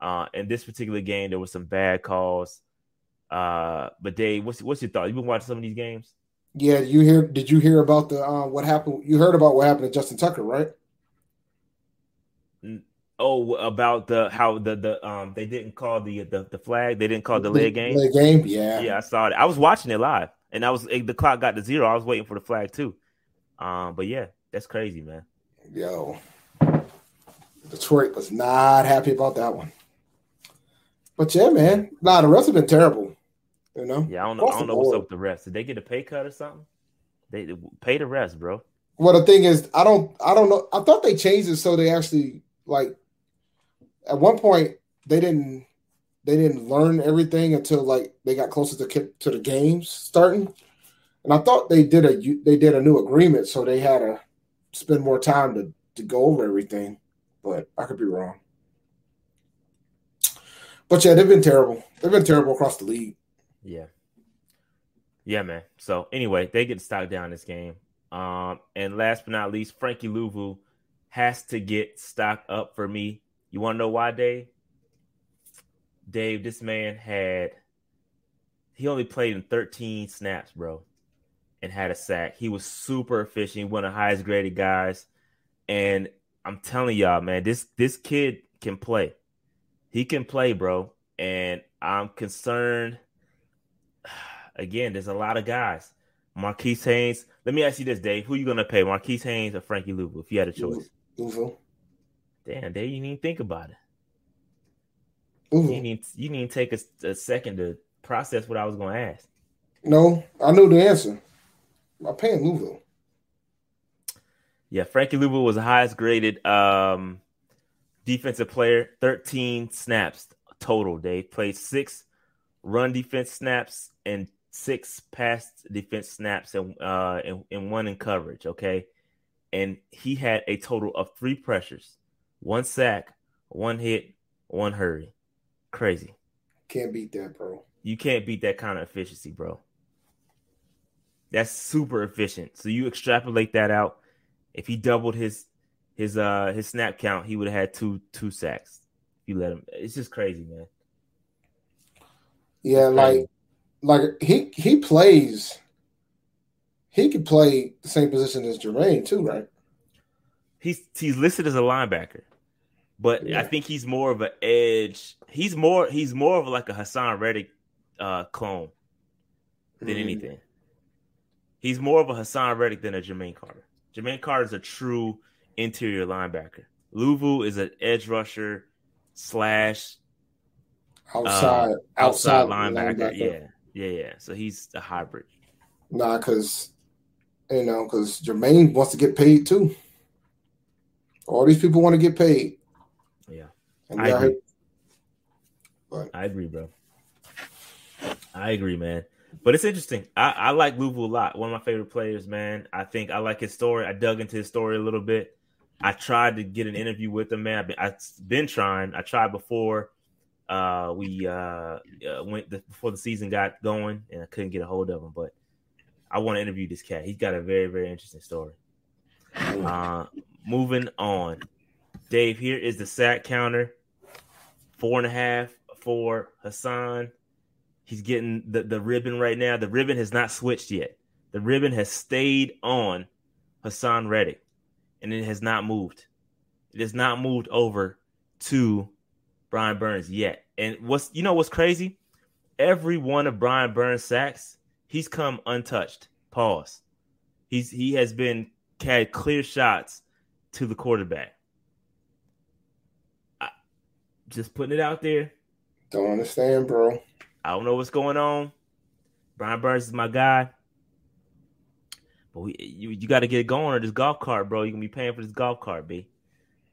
Uh, in this particular game, there was some bad calls. Uh, but Dave, what's what's your thought? You've been watching some of these games? Yeah, you hear? Did you hear about the uh, what happened? You heard about what happened to Justin Tucker, right? Oh, about the how the the um they didn't call the the, the flag. They didn't call the leg game. Delay game, yeah. Yeah, I saw it. I was watching it live, and I was the clock got to zero. I was waiting for the flag too. Um, but yeah, that's crazy, man. Yo, Detroit was not happy about that one. But yeah, man, nah, the rest have been terrible. You know, Yeah, I don't know. I don't know what's up with the refs. Did they get a pay cut or something? They they pay the refs, bro. Well, the thing is, I don't, I don't know. I thought they changed it so they actually like. At one point, they didn't, they didn't learn everything until like they got closer to to the games starting, and I thought they did a they did a new agreement, so they had to spend more time to to go over everything. But I could be wrong. But yeah, they've been terrible. They've been terrible across the league. Yeah. Yeah, man. So anyway, they get stock down this game. Um, and last but not least, Frankie Luvu has to get stock up for me. You want to know why, Dave? Dave, this man had he only played in 13 snaps, bro, and had a sack. He was super efficient. One of the highest graded guys. And I'm telling y'all, man, this this kid can play. He can play, bro. And I'm concerned. Again, there's a lot of guys. Marquis Haynes. Let me ask you this, Dave. Who are you gonna pay? Marquis Haynes or Frankie Luvu if you had a choice? Louisville. Damn, Dave, you need to think about it. You need you need to take a, a second to process what I was gonna ask. No, I knew the answer. I'm paying Louisville. Yeah, Frankie Luvu was the highest graded um, defensive player. 13 snaps total. They played six run defense snaps and six pass defense snaps and uh and, and one in coverage. Okay, and he had a total of three pressures, one sack, one hit, one hurry. Crazy. Can't beat that, bro. You can't beat that kind of efficiency, bro. That's super efficient. So you extrapolate that out. If he doubled his his uh his snap count, he would have had two two sacks. If you let him, it's just crazy, man. Yeah, like like he he plays. He could play the same position as Jermaine too, right? He's he's listed as a linebacker, but Yeah. I think he's more of an edge. He's more he's more of like a Haason Reddick uh clone than Mhm. anything. He's more of a Haason Reddick than a Jermaine Carter. Jermaine Carter is a true interior linebacker. Luvu is an edge rusher slash outside, uh, outside, outside linebacker. linebacker. Yeah, yeah, yeah. So he's a hybrid. Nah, because you know, because Jermaine wants to get paid too. All these people want to get paid. Yeah, I agree. But, I agree, bro. I agree, man. But it's interesting. I, I like Luvu a lot. One of my favorite players, man. I think I like his story. I dug into his story a little bit. I tried to get an interview with him, man. I've been, I've been trying. I tried before uh, we uh, uh, went the, before the season got going, and I couldn't get a hold of him. But I want to interview this cat. He's got a very, very interesting story. Uh, moving on, Dave. Here is the sack counter: four and a half for Haason. He's getting the, the ribbon right now. The ribbon has not switched yet. The ribbon has stayed on Haason Reddick, and it has not moved. It has not moved over to Brian Burns yet. And what's you know what's crazy? Every one of Brian Burns' sacks, he's come untouched. Pause. He's he has been had clear shots to the quarterback. I, just putting it out there. Don't understand, bro. I don't know what's going on. Brian Burns is my guy. But we, you you got to get going on this golf cart, bro. You're gonna be paying for this golf cart, B.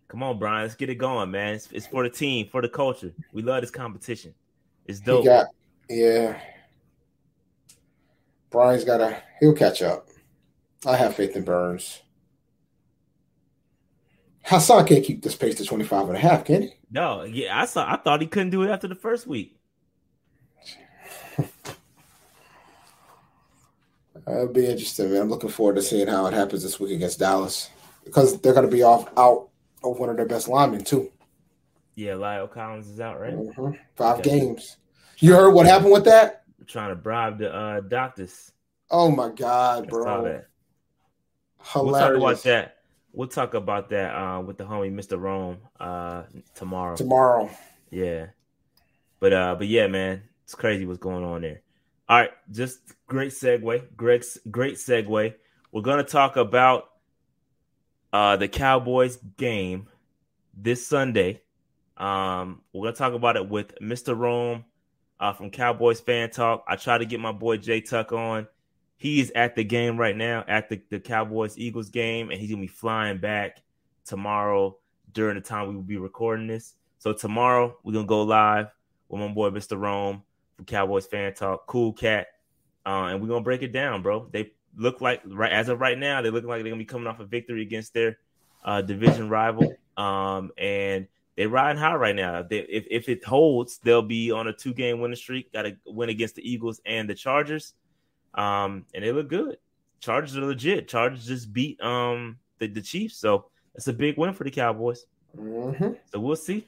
Come on, Brian. Let's get it going, man. It's, it's for the team, for the culture. We love this competition. It's dope. Got, yeah. Brian's got to, he'll catch up. I have faith in Burns. Haason can't keep this pace to 25 and a half, can he? No, yeah, I saw I thought he couldn't do it after the first week. It'll be interesting, man. I'm looking forward to seeing how it happens this week against Dallas because they're going to be off out of one of their best linemen too. Yeah, La'el Collins is out, right? Mm-hmm. Five games. You heard what happened with that? trying to bribe the uh, doctors. Oh my god, bro! Hilarious. We'll talk about that. We'll talk about that uh, with the homie Mr. Rome uh, tomorrow. Tomorrow. Yeah, but uh, but yeah, man, it's crazy what's going on there. All right, just great segue. Great, great segue. We're gonna talk about uh, the Cowboys game this Sunday. Um, we're gonna talk about it with Mr. Rome uh, from Cowboys Fan Talk. I try to get my boy Jay Tuck on. He is at the game right now, at the, the Cowboys Eagles game, and he's gonna be flying back tomorrow during the time we will be recording this. So tomorrow we're gonna go live with my boy Mr. Rome from Cowboys Fan Talk. Cool cat. Uh, and we're gonna break it down, bro. They look like right as of right now, they look like they're gonna be coming off a victory against their uh, division rival. Um, and they're riding high right now. They, if if it holds, they'll be on a two game winning streak. Got to win against the Eagles and the Chargers. Um, and they look good. Chargers are legit. Chargers just beat um the, the Chiefs, so it's a big win for the Cowboys. Mm-hmm. So we'll see.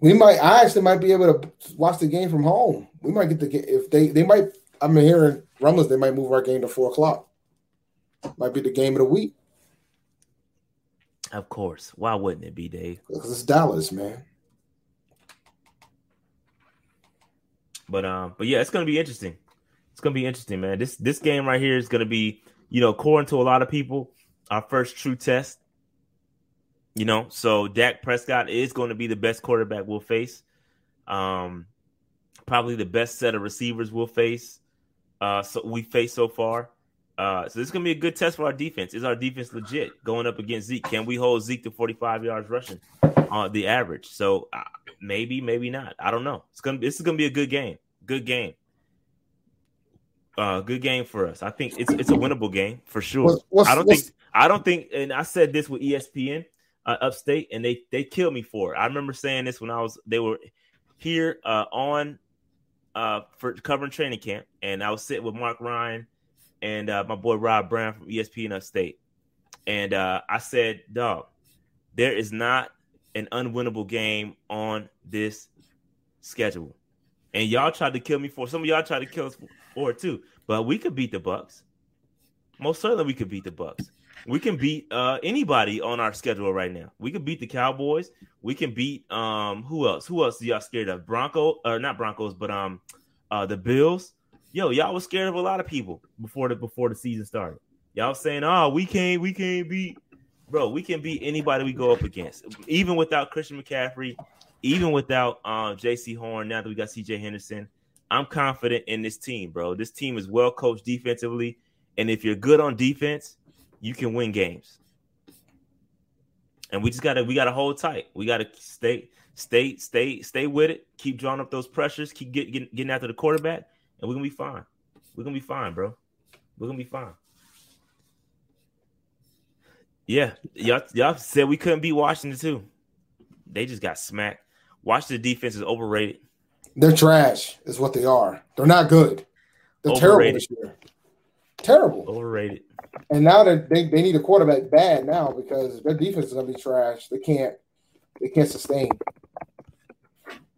We might. I actually might be able to watch the game from home. We might get the if they they might. I'm hearing rumblings they might move our game to four o'clock. Might be the game of the week. Of course. Why wouldn't it be, Dave? Because it's Dallas, man. But um, but yeah, it's gonna be interesting. It's gonna be interesting, man. This this game right here is gonna be, you know, according to a lot of people, our first true test. You know, so Dak Prescott is going to be the best quarterback we'll face. Um, probably the best set of receivers we'll face. Uh, so we face so far. Uh, so this is gonna be a good test for our defense. Is our defense legit going up against Zeke? Can we hold Zeke to 45 yards rushing on the average? So uh, maybe, maybe not. I don't know. It's gonna this is gonna be a good game. Good game. Uh, good game for us. I think it's it's a winnable game for sure. What's, I don't think I don't think, and I said this with ESPN uh, Upstate, and they they killed me for it. I remember saying this when I was they were here uh, on uh, for covering training camp, and I was sitting with Mark Ryan and uh, my boy Rob Brown from ESPN Upstate. And uh, I said, dog, there is not an unwinnable game on this schedule. And y'all tried to kill me for some of y'all tried to kill us for it too. But we could beat the Bucks. Most certainly we could beat the Bucks. We can beat uh, anybody on our schedule right now. We can beat the Cowboys. We can beat um who else? Who else y'all scared of? Bronco or not Broncos, but um uh the Bills yo, y'all was scared of a lot of people before the before the season started. Y'all saying, oh, we can't, we can't beat, bro. We can beat anybody we go up against, even without Christian McCaffrey, even without uh, Jaycee Horn, now that we got CJ Henderson, I'm confident in this team, bro. This team is well coached defensively, and if you're good on defense, you can win games. And we just gotta we gotta hold tight. We gotta stay stay stay stay with it. Keep drawing up those pressures. Keep get, get, getting after the quarterback, and we're gonna be fine. We're gonna be fine, bro. We're gonna be fine. Yeah, y'all y'all said we couldn't beat Washington too. They just got smacked. Washington defense is overrated. They're trash, is what they are. They're not good. They're overrated. terrible this year. Terrible. Overrated. And now that they, they need a quarterback bad now because their defense is gonna be trash. They can't they can't sustain.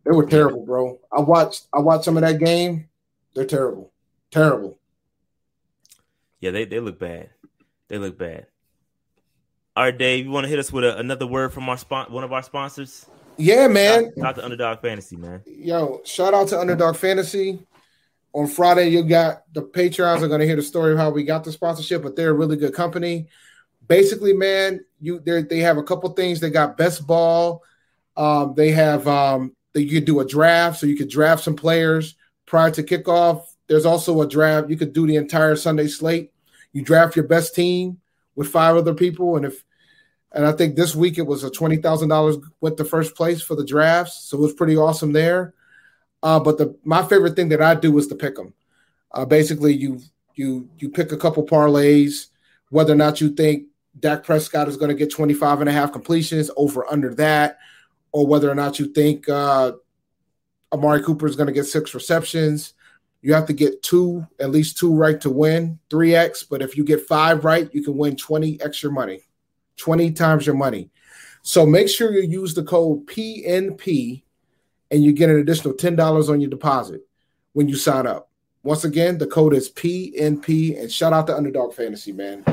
They were terrible, bro. I watched I watched some of that game. They're terrible. Terrible. Yeah, they, they look bad. They look bad. All right, Dave, you want to hit us with a, another word from our spon- one of our sponsors? Yeah, man. Shout out to Underdog Fantasy, man. Yo, shout out to Underdog Fantasy. On Friday, you got the Patreons are going to hear the story of how we got the sponsorship, but they're a really good company. Basically, man, you they have a couple things. They got best ball. Um, they have um, that you could do a draft, so you could draft some players prior to kickoff. There's also a draft. You could do the entire Sunday slate. You draft your best team with five other people, and if and I think this week it was a twenty thousand dollars went to first place for the drafts, so it was pretty awesome there. Uh, but the my favorite thing that I do is to pick them. Uh, basically, you you you pick a couple parlays, whether or not you think Dak Prescott is going to get 25 and a half completions over under that, or whether or not you think uh, Amari Cooper is going to get six receptions, you have to get two, at least two right to win, 3x. But if you get five right, you can win 20 extra money, 20 times your money. So make sure you use the code PNP and you get an additional $10 on your deposit when you sign up. Once again, the code is PNP and shout out to Underdog Fantasy, man.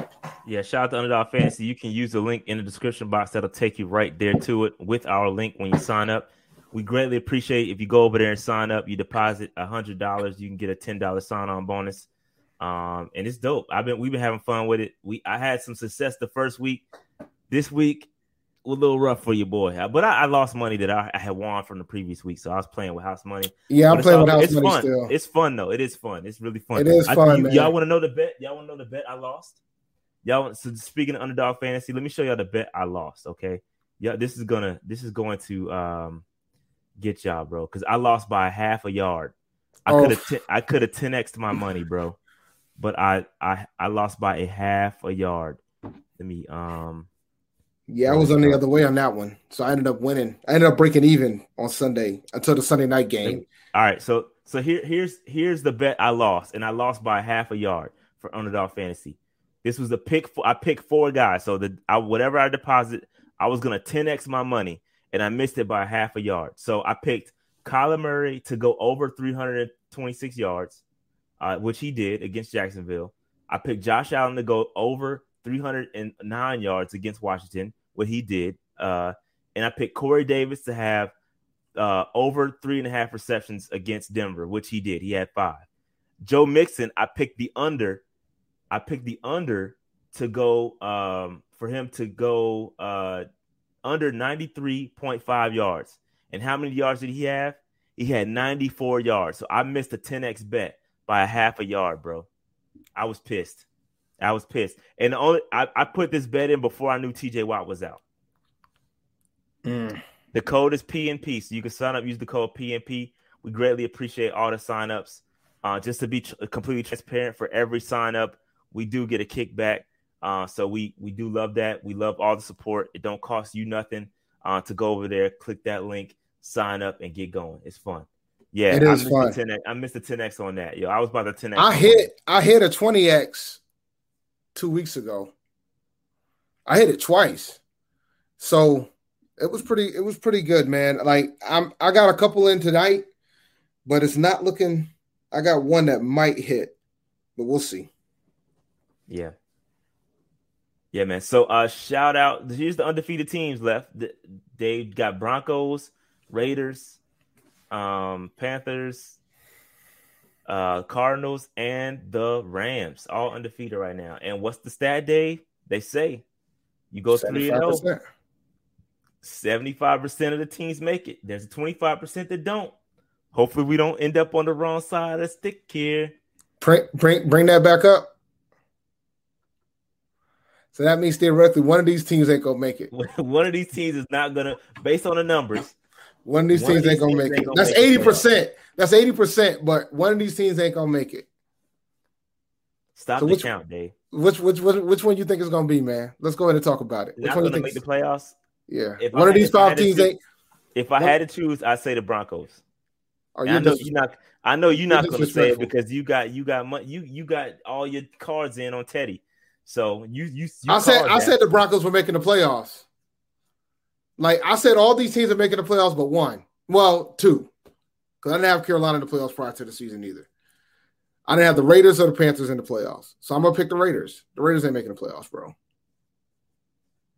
Yeah, shout out to Underdog Fantasy. You can use the link in the description box that'll take you right there to it with our link when you sign up. We greatly appreciate if you go over there and sign up. You deposit a hundred dollars, you can get a ten dollar sign on bonus. Um, and it's dope. I've been we've been having fun with it. We I had some success the first week. This week was a little rough for your boy, but I, I lost money that I, I, had won from the previous week, so I was playing with house money. Yeah, I'm playing all, with house it's money fun. still. It's fun though. It is fun. It's really fun. It is fun. I, you, all want to know the bet? Y'all want to know the bet I lost? Y'all. So speaking of underdog fantasy, let me show y'all the bet I lost. Okay. Yeah, this is gonna this is going to um get y'all, bro. Because I lost by half a yard. I oh. could have t- I could have 10x my money, bro. But I I I lost by a half a yard. Let me um yeah, I was on the other way on that one. So I ended up winning. I ended up breaking even on Sunday until the Sunday night game. All right, so so here here's here's the bet I lost, and I lost by half a yard for underdog fantasy. This was a pick. For, I picked four guys, so the I, whatever I deposit, I was gonna 10x my money and I missed it by half a yard. So I picked Kyler Murray to go over 326 yards, uh, which he did against Jacksonville. I picked Josh Allen to go over 309 yards against Washington, what he did. Uh, and I picked Corey Davis to have uh, over three and a half receptions against Denver, which he did. He had five. Joe Mixon, I picked the under. I picked the under to go um, for him to go uh, under 93.5 yards. And how many yards did he have? He had 94 yards. So I missed a 10x bet by a half a yard, bro. I was pissed. I was pissed. And only I, I put this bet in before I knew TJ Watt was out. Mm. The code is PNP. So you can sign up, use the code PNP. We greatly appreciate all the signups. Uh, just to be tr- completely transparent for every sign up, we do get a kickback. Uh, so we we do love that. We love all the support. It don't cost you nothing uh, to go over there, click that link, sign up, and get going. It's fun. Yeah, it is I fun. 10X, I missed the 10x on that. Yo, I was about to 10x. I hit I hit a 20x two weeks ago. I hit it twice, so it was pretty. It was pretty good, man. Like I'm, I got a couple in tonight, but it's not looking. I got one that might hit, but we'll see. Yeah, yeah, man. So uh shout out. Here's the undefeated teams left. They got Broncos, Raiders, um, Panthers, uh, Cardinals, and the Rams, all undefeated right now. And what's the stat day? They say you go three and zero. Oh. 75% of the teams make it. There's a 25% that don't. Hopefully, we don't end up on the wrong side of the stick here. Bring, bring, bring that back up. So that means theoretically, one of these teams ain't gonna make it. one of these teams is not gonna, based on the numbers. One of these one teams of these ain't gonna make it. Gonna That's eighty percent. That's eighty percent. But one of these teams ain't gonna make it. Stop so the which, count, Dave. Which, which which which one you think is gonna be, man? Let's go ahead and talk about it. Which not one gonna make the playoffs? Yeah. If one I, of these five teams ain't. If I had to choose, I'd say the Broncos. I know you're not. I know you're not going to say it because you got you got money. You you got all your cards in on Teddy. So you you. you I said I said the Broncos were making the playoffs. Like I said, all these teams are making the playoffs, but one. Well, two, because I didn't have Carolina in the playoffs prior to the season either. I didn't have the Raiders or the Panthers in the playoffs, so I'm gonna pick the Raiders. The Raiders ain't making the playoffs, bro.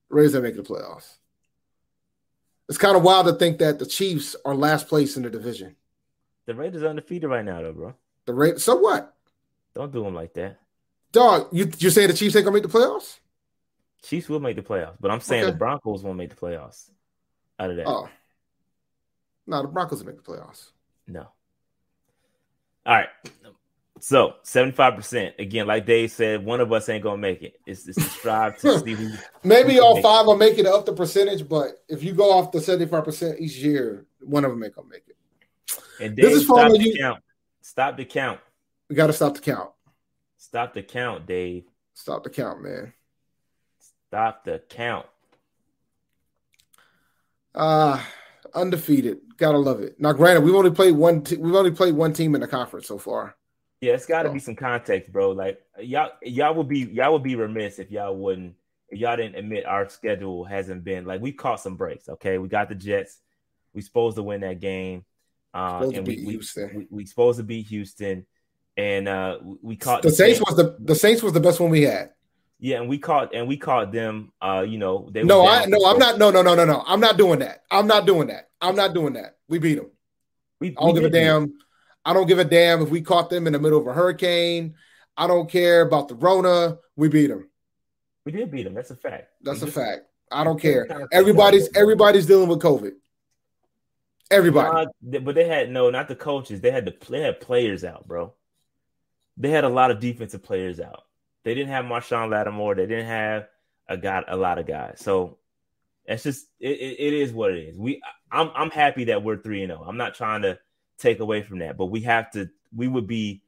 The Raiders ain't making the playoffs. It's kind of wild to think that the Chiefs are last place in the division. The Raiders are undefeated right now, though, bro. The Raiders. So what? Don't do them like that, dog. You you saying the Chiefs ain't gonna make the playoffs? Chiefs will make the playoffs, but I'm saying okay. the Broncos won't make the playoffs. Out of that. Oh. No, the Broncos will make the playoffs. No. All right. So 75%. Again, like Dave said, one of us ain't gonna make it. It's, it's to strive to see who maybe all five it. will make it up the percentage, but if you go off the 75% each year, one of them ain't gonna make it. And Dave, this is stop the you. count. Stop the count. We got to stop the count. Stop the count, Dave. Stop the count, man. Stop the count. Uh undefeated. Gotta love it. Now, granted, we've only played one. Te- we've only played one team in the conference so far. Yeah, it's got to so. be some context, bro. Like y'all, y'all would be y'all would be remiss if y'all wouldn't if y'all didn't admit our schedule hasn't been like we caught some breaks. Okay, we got the Jets. We supposed to win that game. Uh, and we, we, we, we supposed to beat Houston, and uh, we caught the, the Saints was the the Saints was the best one we had. Yeah, and we caught and we caught them. Uh, you know, they no, I no, I'm not. No, no, no, no, no. I'm not doing that. I'm not doing that. I'm not doing that. We beat them. We, I don't give a damn. I don't give a damn if we caught them in the middle of a hurricane. I don't care about the Rona. We beat them. We did beat them. That's a fact. That's we a just, fact. I don't care. Everybody's everybody's dealing with COVID. Everybody. Uh, but they had no, not the coaches. They had the they had players out, bro. They had a lot of defensive players out. They didn't have Marshon Lattimore. They didn't have a got a lot of guys. So it's just it, it, it is what it is. We I'm I'm happy that we're three and zero. Oh. I'm not trying to take away from that, but we have to. We would be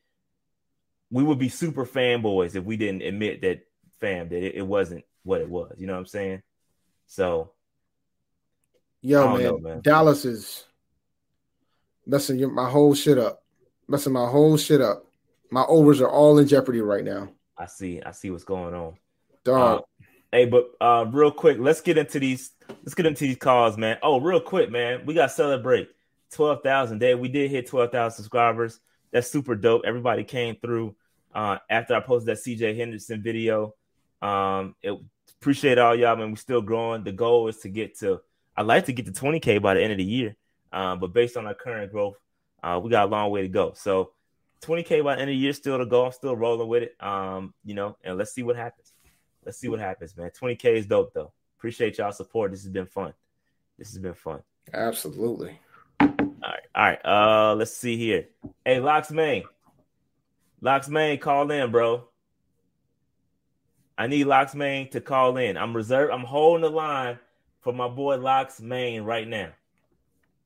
we would be super fanboys if we didn't admit that fam that it, it wasn't what it was. You know what I'm saying? So, yo man, know, man, Dallas is messing my whole shit up, messing my whole shit up. My overs are all in jeopardy right now. I see. I see what's going on. Dog. Uh, hey, but uh, real quick, let's get into these. Let's get into these calls, man. Oh, real quick, man, we got to celebrate twelve thousand day. We did hit twelve thousand subscribers. That's super dope. Everybody came through uh, after I posted that CJ Henderson video. Um, it, appreciate all y'all, man. We're still growing. The goal is to get to. I'd like to get to 20k by the end of the year. Um, but based on our current growth, uh, we got a long way to go. So 20k by the end of the year still to go. I'm still rolling with it. Um, you know, and let's see what happens. Let's see what happens, man. 20k is dope though. Appreciate y'all support. This has been fun. This has been fun. Absolutely. All right, all right. Uh, let's see here. Hey, Locks Main. Locks Main, call in, bro. I need Locks Main to call in. I'm reserved. I'm holding the line for my boy Locks Main right now.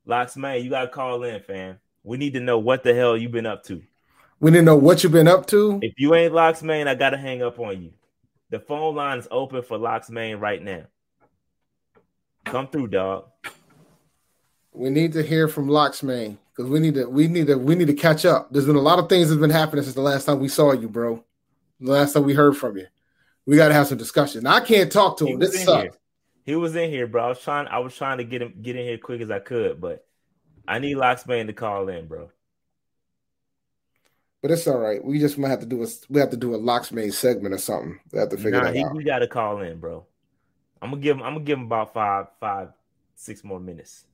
Locks Main, you gotta call in, fam. We need to know what the hell you've been up to. We didn't know what you've been up to. If you ain't Locks Main, I gotta hang up on you. The phone line is open for Locks Main right now. Come through, dog. We need to hear from Locks Main because we need to we need to we need to catch up. There's been a lot of things that's been happening since the last time we saw you, bro. The last time we heard from you. We gotta have some discussion. Now, I can't talk to him. This sucks. Here. He was in here, bro. I was trying I was trying to get him get in here quick as I could, but I need Locks Main to call in, bro. But it's all right. We just might have to do a we have to do a Locks Main segment or something. We have to figure nah, that he, out. We got to call in, bro. I'm gonna give him. I'm gonna give him about five, five, six more minutes.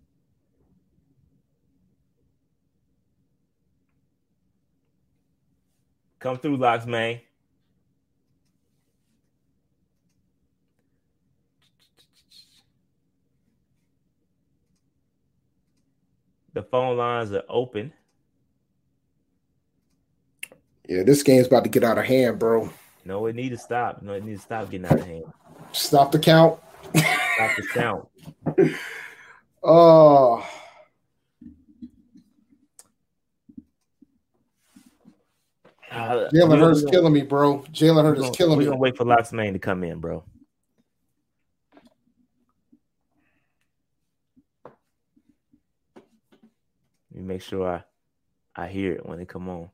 Come through, Locks Main. The phone lines are open. Yeah, this game's about to get out of hand, bro. No, it need to stop. No, it need to stop getting out of hand. Stop the count. Stop the count. Oh, Uh, Jalen Hurts killing me, bro. Jalen Hurts is killing me. gonna wait for Main to come in, bro. Let me make sure I I hear it when they come on.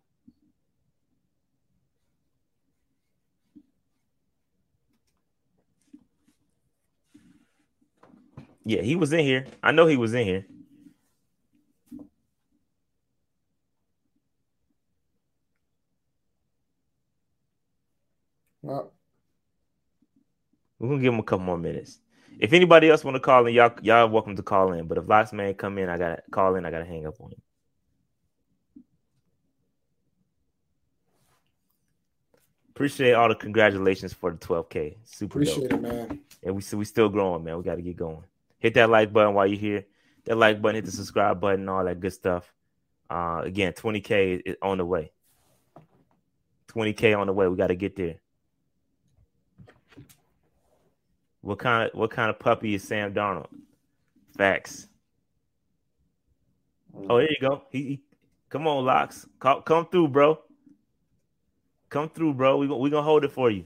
Yeah, he was in here. I know he was in here. Well, We're gonna give him a couple more minutes. If anybody else want to call in, y'all y'all welcome to call in. But if Locks Man come in, I gotta call in. I gotta hang up on him. Appreciate all the congratulations for the 12k. Super appreciate dope. it, man. And we we still growing, man. We got to get going. Hit that like button while you're here. That like button, hit the subscribe button, all that good stuff. Uh, again, 20k is on the way. 20k on the way. We got to get there. What kind of what kind of puppy is Sam Darnold? Facts. Oh, there you go. He, he come on, locks. Come, come through, bro. Come through, bro. We we gonna hold it for you.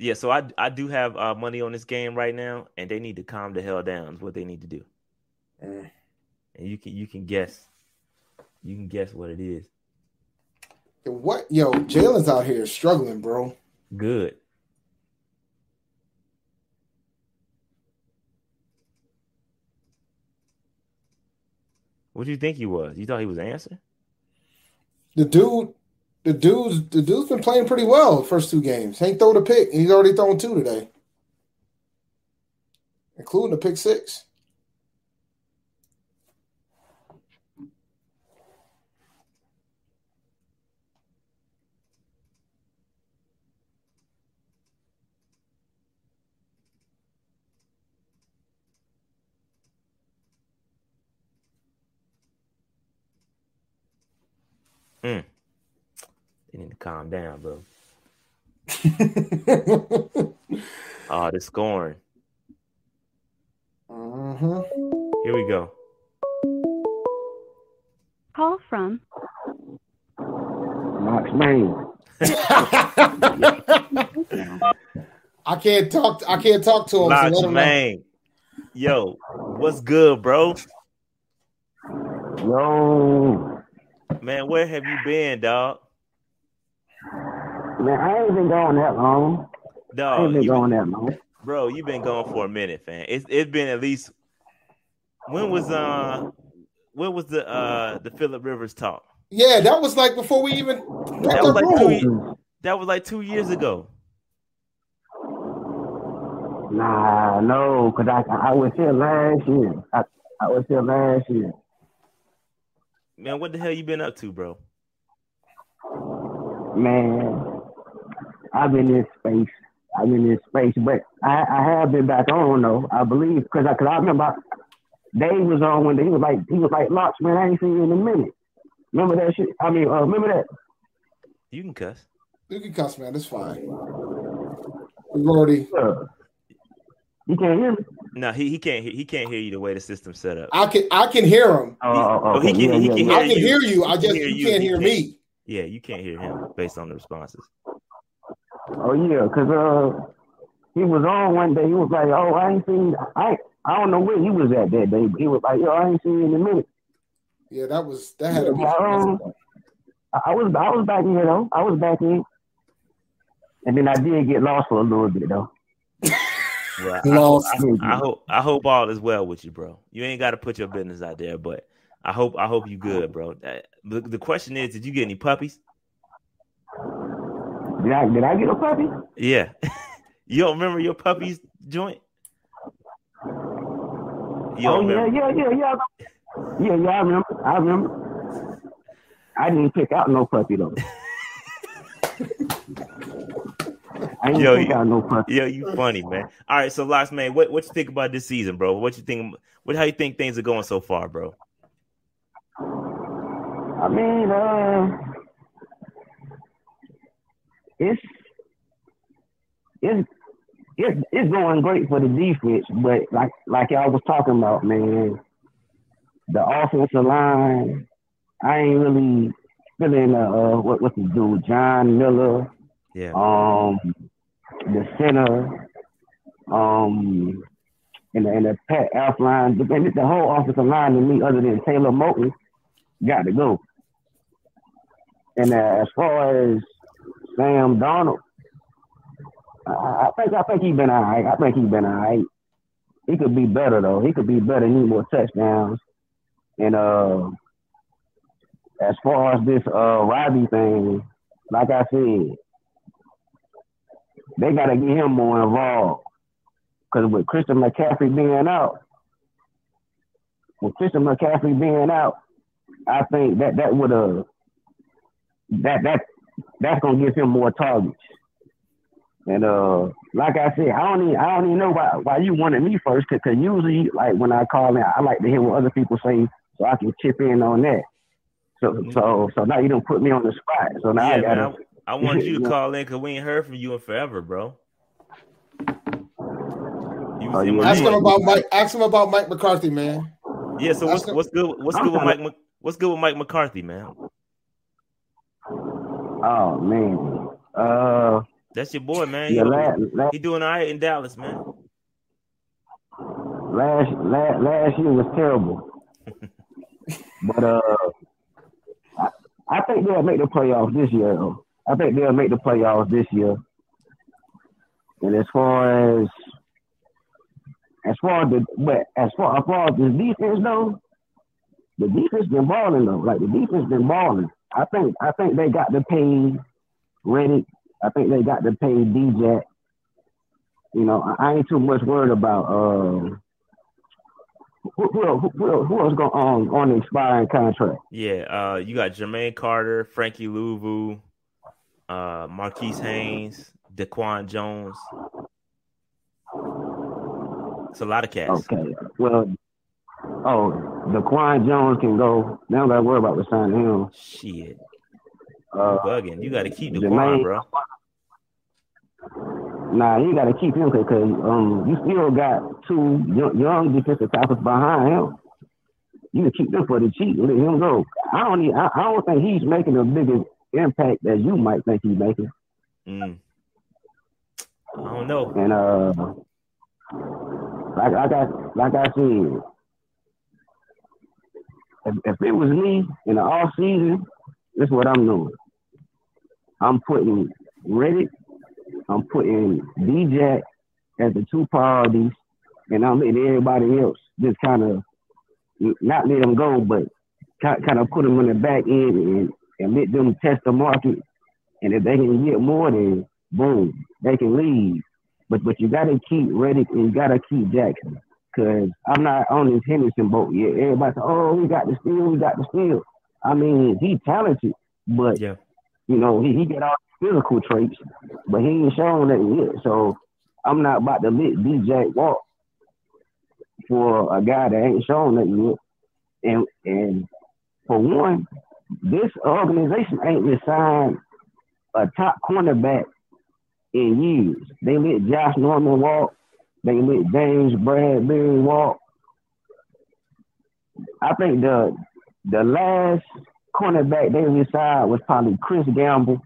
Yeah, so I I do have uh, money on this game right now, and they need to calm the hell down. Is what they need to do. Mm. And you can you can guess, you can guess what it is. What, yo, Jalen's out here struggling, bro. Good. What do you think he was? You thought he was answering? The dude, the dude's the dude's been playing pretty well first two games. Ain't throw the pick, and he's already thrown two today, including the pick six. They need to calm down, bro. Oh, the scoring. hmm Here we go. Call from Max Main. I can't talk. I can't talk to him. So Locks, him man. Yo, what's good, bro? Yo, Man, where have you been, dog? Man, I ain't been gone that long. I ain't been you gone that long. bro, you've been gone for a minute, fam. It's it's been at least when was uh when was the uh the Philip Rivers talk? Yeah, that was like before we even. That was like two room. ye- that was like two years ago. Nah, no, cause I I was here last year. I, I was here last year. Man, what the hell you been up to, bro? Man, I've been in space. I've been in space, but I, I have been back on though. I believe because I, cause I remember Dave was on when he was like he was like Locks, man. I ain't seen you in a minute. Remember that shit? I mean, uh, remember that? You can cuss. You can cuss, man. It's fine. We've already. Uh, you can't hear me. No, he, he can't he, he can't hear you the way the system's set up. I can. I can hear him. Oh, oh, oh, he okay. can- he can yeah. I can you. hear you. I He can just you you. can't He hear can't. me. Yeah, you can't hear him based on the responses. Oh yeah, cause uh, he was on one day. He was like, "Oh, I ain't seen. I I don't know where he was at that day, but he was like, "Yo, I ain't seen you in a minute." Yeah, that was that had to be. Um, I, I was I was back in though. I was back in, and then I did get lost for a little bit though. Well, I, Lost. I, I hope I hope all is well with you, bro. You ain't got to put your business out there, but I hope I hope you good, bro. Uh, The, the question is, did you get any puppies? Did I did I get a puppy? Yeah, you don't remember your puppies joint? You Oh yeah, yeah, yeah, yeah. Yeah, yeah, I remember. I remember. I didn't pick out no puppy though. I ain't Yo, you- I no pussy. Yeah, you funny, man. All right, so last man, what what you think about this season, bro? What you think? What how you think things are going so far, bro? I mean, uh, it's it's it's it's going great for the defense, but like like y'all was talking about, man, the offensive line, I ain't really feeling uh, uh what what's the dude, John Miller, Yeah, um, the center, um, and the, and the Pat Elflein, the, the whole offensive line to me, other than Taylor Moton, got to go. And uh, as far as Sam Darnold, I, I think I think he's been all right. I think he's been all right. He could be better though. He could be better. He need more touchdowns. And uh, as far as this uh Robby thing, like I said, they got to get him more involved. Because with Christian McCaffrey being out, with Christian McCaffrey being out, I think that that would have that that that's gonna give him more targets. And uh, like I said, I don't even I don't even know why why you wanted me first, because usually like when I call in, I like to hear what other people say so I can chip in on that. So so so now you don't put me on the spot. So now yeah, I gotta. man. I, I wanted you to Yeah. call in because we ain't heard from you in forever, bro. You was Oh, yeah. Ask him about Mike. Ask him about Mike McCarthy, man. Yeah, so what's what's good? What's good with Mike? What's good with Mike McCarthy, man? Oh man. Uh, That's your boy, man. yeah. He- Last, last he doing all right in Dallas, man. last last last year was terrible. but uh, I, I think they'll make the playoffs this year. Though. I think they'll make the playoffs this year. And as far as as far as the but as far as far as the defense though, the defense been balling though. Like the defense been balling. I think I think they got to pay Reddick. I think they got to pay DJ. You know, I, I ain't too much worried about uh who who who, who, else going on on the expiring contract? Yeah, uh, you got Jermaine Carter, Frankie Luvu, uh, Marquis Haynes, DaQuan Jones. It's a lot of cats. Okay. Well, oh, DaQuan Jones can go. Now don't got to worry about resigning him. Shit, Uh, bugging. You got to keep DaQuan, Jermaine- bro. nah, you got to keep him because um, you still got two young, young defensive tackles behind him. You can keep them for the cheap. Let him go. I don't. Need, I, I don't think he's making a bigger impact that you might think he's making. Mm. I don't know. And uh, like like I like I said, if, if it was me in the off season, this is what I'm doing. I'm putting Reddick, I'm putting DJ as the two priorities, and I'm letting everybody else just kind of not let them go, but kind of put them in the back end and, and let them test the market. And if they can get more, then boom, they can leave. But but you gotta keep Reddick and you gotta keep Jackson. Cause I'm not on this Henderson boat yet. Everybody say, Oh, we got the steal, we got the steal. I mean, he's talented, but Yeah. you know, he, he got all the physical traits, but he ain't shown that yet. So I'm not about to let DJ walk for a guy that ain't shown that yet. And and for one, this organization ain't been signed a top cornerback in years. They let Josh Norman walk. They let James Bradberry walk. I think the the last cornerback they resigned was probably Chris Gamble,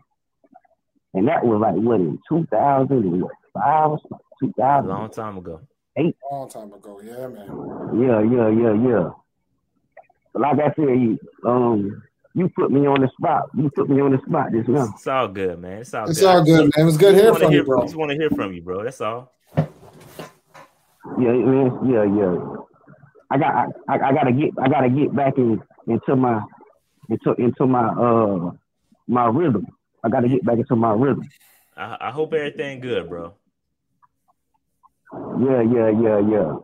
and that was like what in two thousand what five, two A long time ago. eight Long time ago, yeah, man. Yeah, yeah, yeah, yeah. But like I said, you, um, you put me on the spot. You put me on the spot just now. It's all good, man. It's all good. It's good. all good, man. It was good Just hearing from hear- you, bro. Just want to hear from you, bro. That's all. Yeah, man. Yeah, yeah. I got, I, I, I gotta get, I gotta get back in into my, into into my uh my rhythm. I gotta get back into my rhythm. I, I hope everything good, bro. Yeah, yeah, yeah, yeah.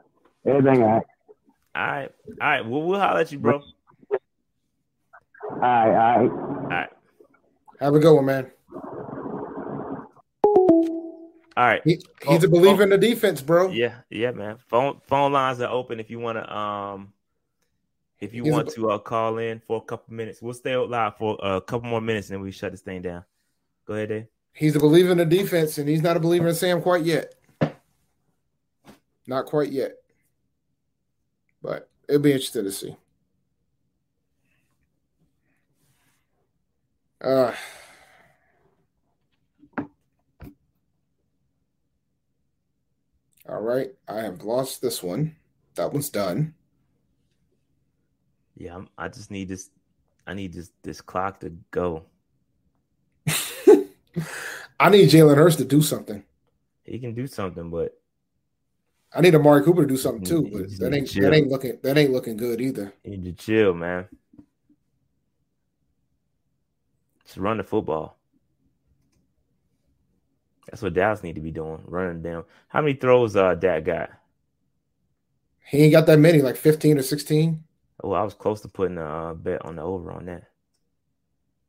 Everything all right. All right, all right. Well, we'll holler at you, bro. All right, all right. All right. Have a good one, man. All right. He, he's a believer in the defense, bro. Yeah, yeah, man. Phone phone lines are open if you want to um if you he's want a, to uh, call in for a couple minutes. We'll stay live for a couple more minutes and then we shut this thing down. Go ahead, Dave. He's a believer in the defense, and he's not a believer in Sam quite yet. Not quite yet. But it'll be interesting to see. Uh All right, I have lost this one. That one's done. Yeah, I'm, i just need this. I need this this clock to go. I need Jalen Hurts to do something. He can do something, but I need a Amari Cooper to do something too. But that ain't that ain't looking that ain't looking good either. You need to chill, man. Just run the football. That's what Dallas need to be doing, running down. How many throws uh Dak got? He ain't got that many, like fifteen or sixteen. Oh, I was close to putting a uh, bet on the over on that.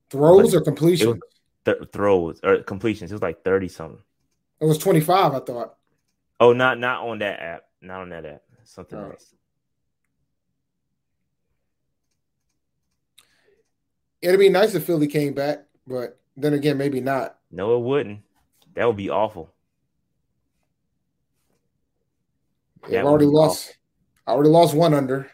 Throws or completions? Th- throws or completions. It was like thirty something. It was twenty five, I thought. Oh, not not on that app. Not on that app. Something oh. else. It'd be nice if Philly came back, but then again, maybe not. No, it wouldn't. That would be awful. They've already lost. Awful. I already lost one under.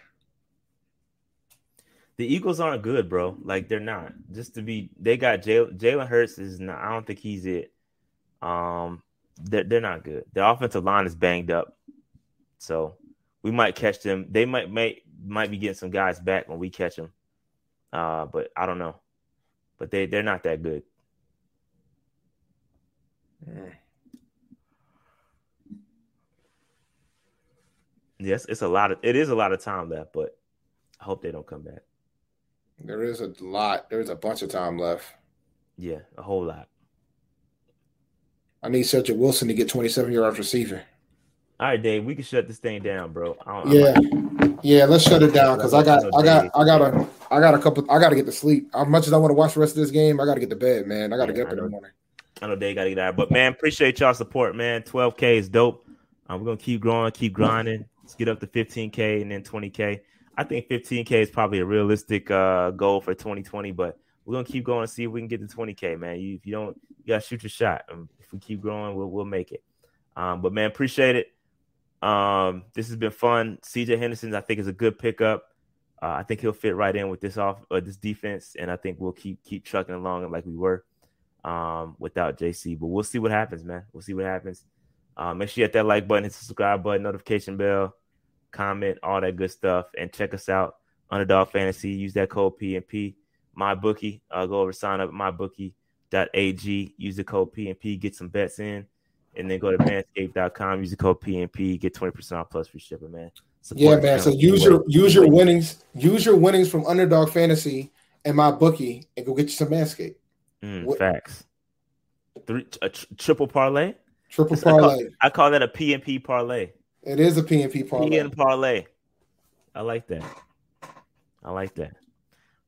The Eagles aren't good, bro. Like they're not. Just to be, they got Jalen Hurts is not. I don't think he's it. Um, they're they're not good. The offensive line is banged up, so we might catch them. They might might might be getting some guys back when we catch them. Uh, but I don't know. But they they're not that good. Eh. Yes, it's a lot of it is a lot of time left, but I hope they don't come back. There is a lot. There's a bunch of time left. Yeah, a whole lot. I need Cedric Wilson to get 27 yards receiving. All right, Dave, we can shut this thing down, bro. yeah, yeah, let's shut it down because I got, I got, I got a, I got a couple. I got to get to sleep. As much as I want to watch the rest of this game, I got to get to bed, man. I got to get up in the morning. I know they got to get out. But man, appreciate y'all support, man. 12K is dope. Uh, we're gonna keep growing, keep grinding. Let's get up to 15K and then 20K. I think 15K is probably a realistic uh, goal for 2020, but we're gonna keep going and see if we can get to 20K, man. You, if you don't, you gotta shoot your shot. Um, if we keep growing, we'll we'll make it. Um, but man, appreciate it. Um, this has been fun. CJ Henderson, I think, is a good pickup. Uh, I think he'll fit right in with this off uh, this defense, and I think we'll keep keep trucking along like we were um, without Jaycee. But we'll see what happens, man. We'll see what happens. Um, make sure you hit that like button, hit the subscribe button, notification bell, comment, all that good stuff, and check us out. Underdog Fantasy. Use that code PNP. My bookie. Uh, go over sign up at mybookie.ag. Use the code PNP. Get some bets in, and then go to manscaped.com. Use the code PNP. Get twenty percent off plus free shipping, man. Support yeah, man. So use your use your winnings. Use your winnings from Underdog Fantasy and my bookie, and go get you some Manscaped. Mm, facts. Three a tr- triple parlay. Triple parlay. I call, I call, that a PNP parlay. It is a PNP parlay. PN parlay. I like that. I like that.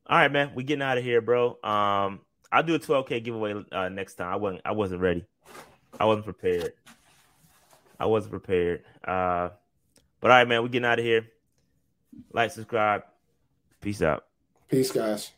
All right, man. We getting out of here, bro. Um, I'll do a 12k giveaway uh, next time. I wasn't. I wasn't ready. I wasn't prepared. I wasn't prepared. Uh, but all right, man. We getting out of here. Like, subscribe. Peace out. Peace, guys.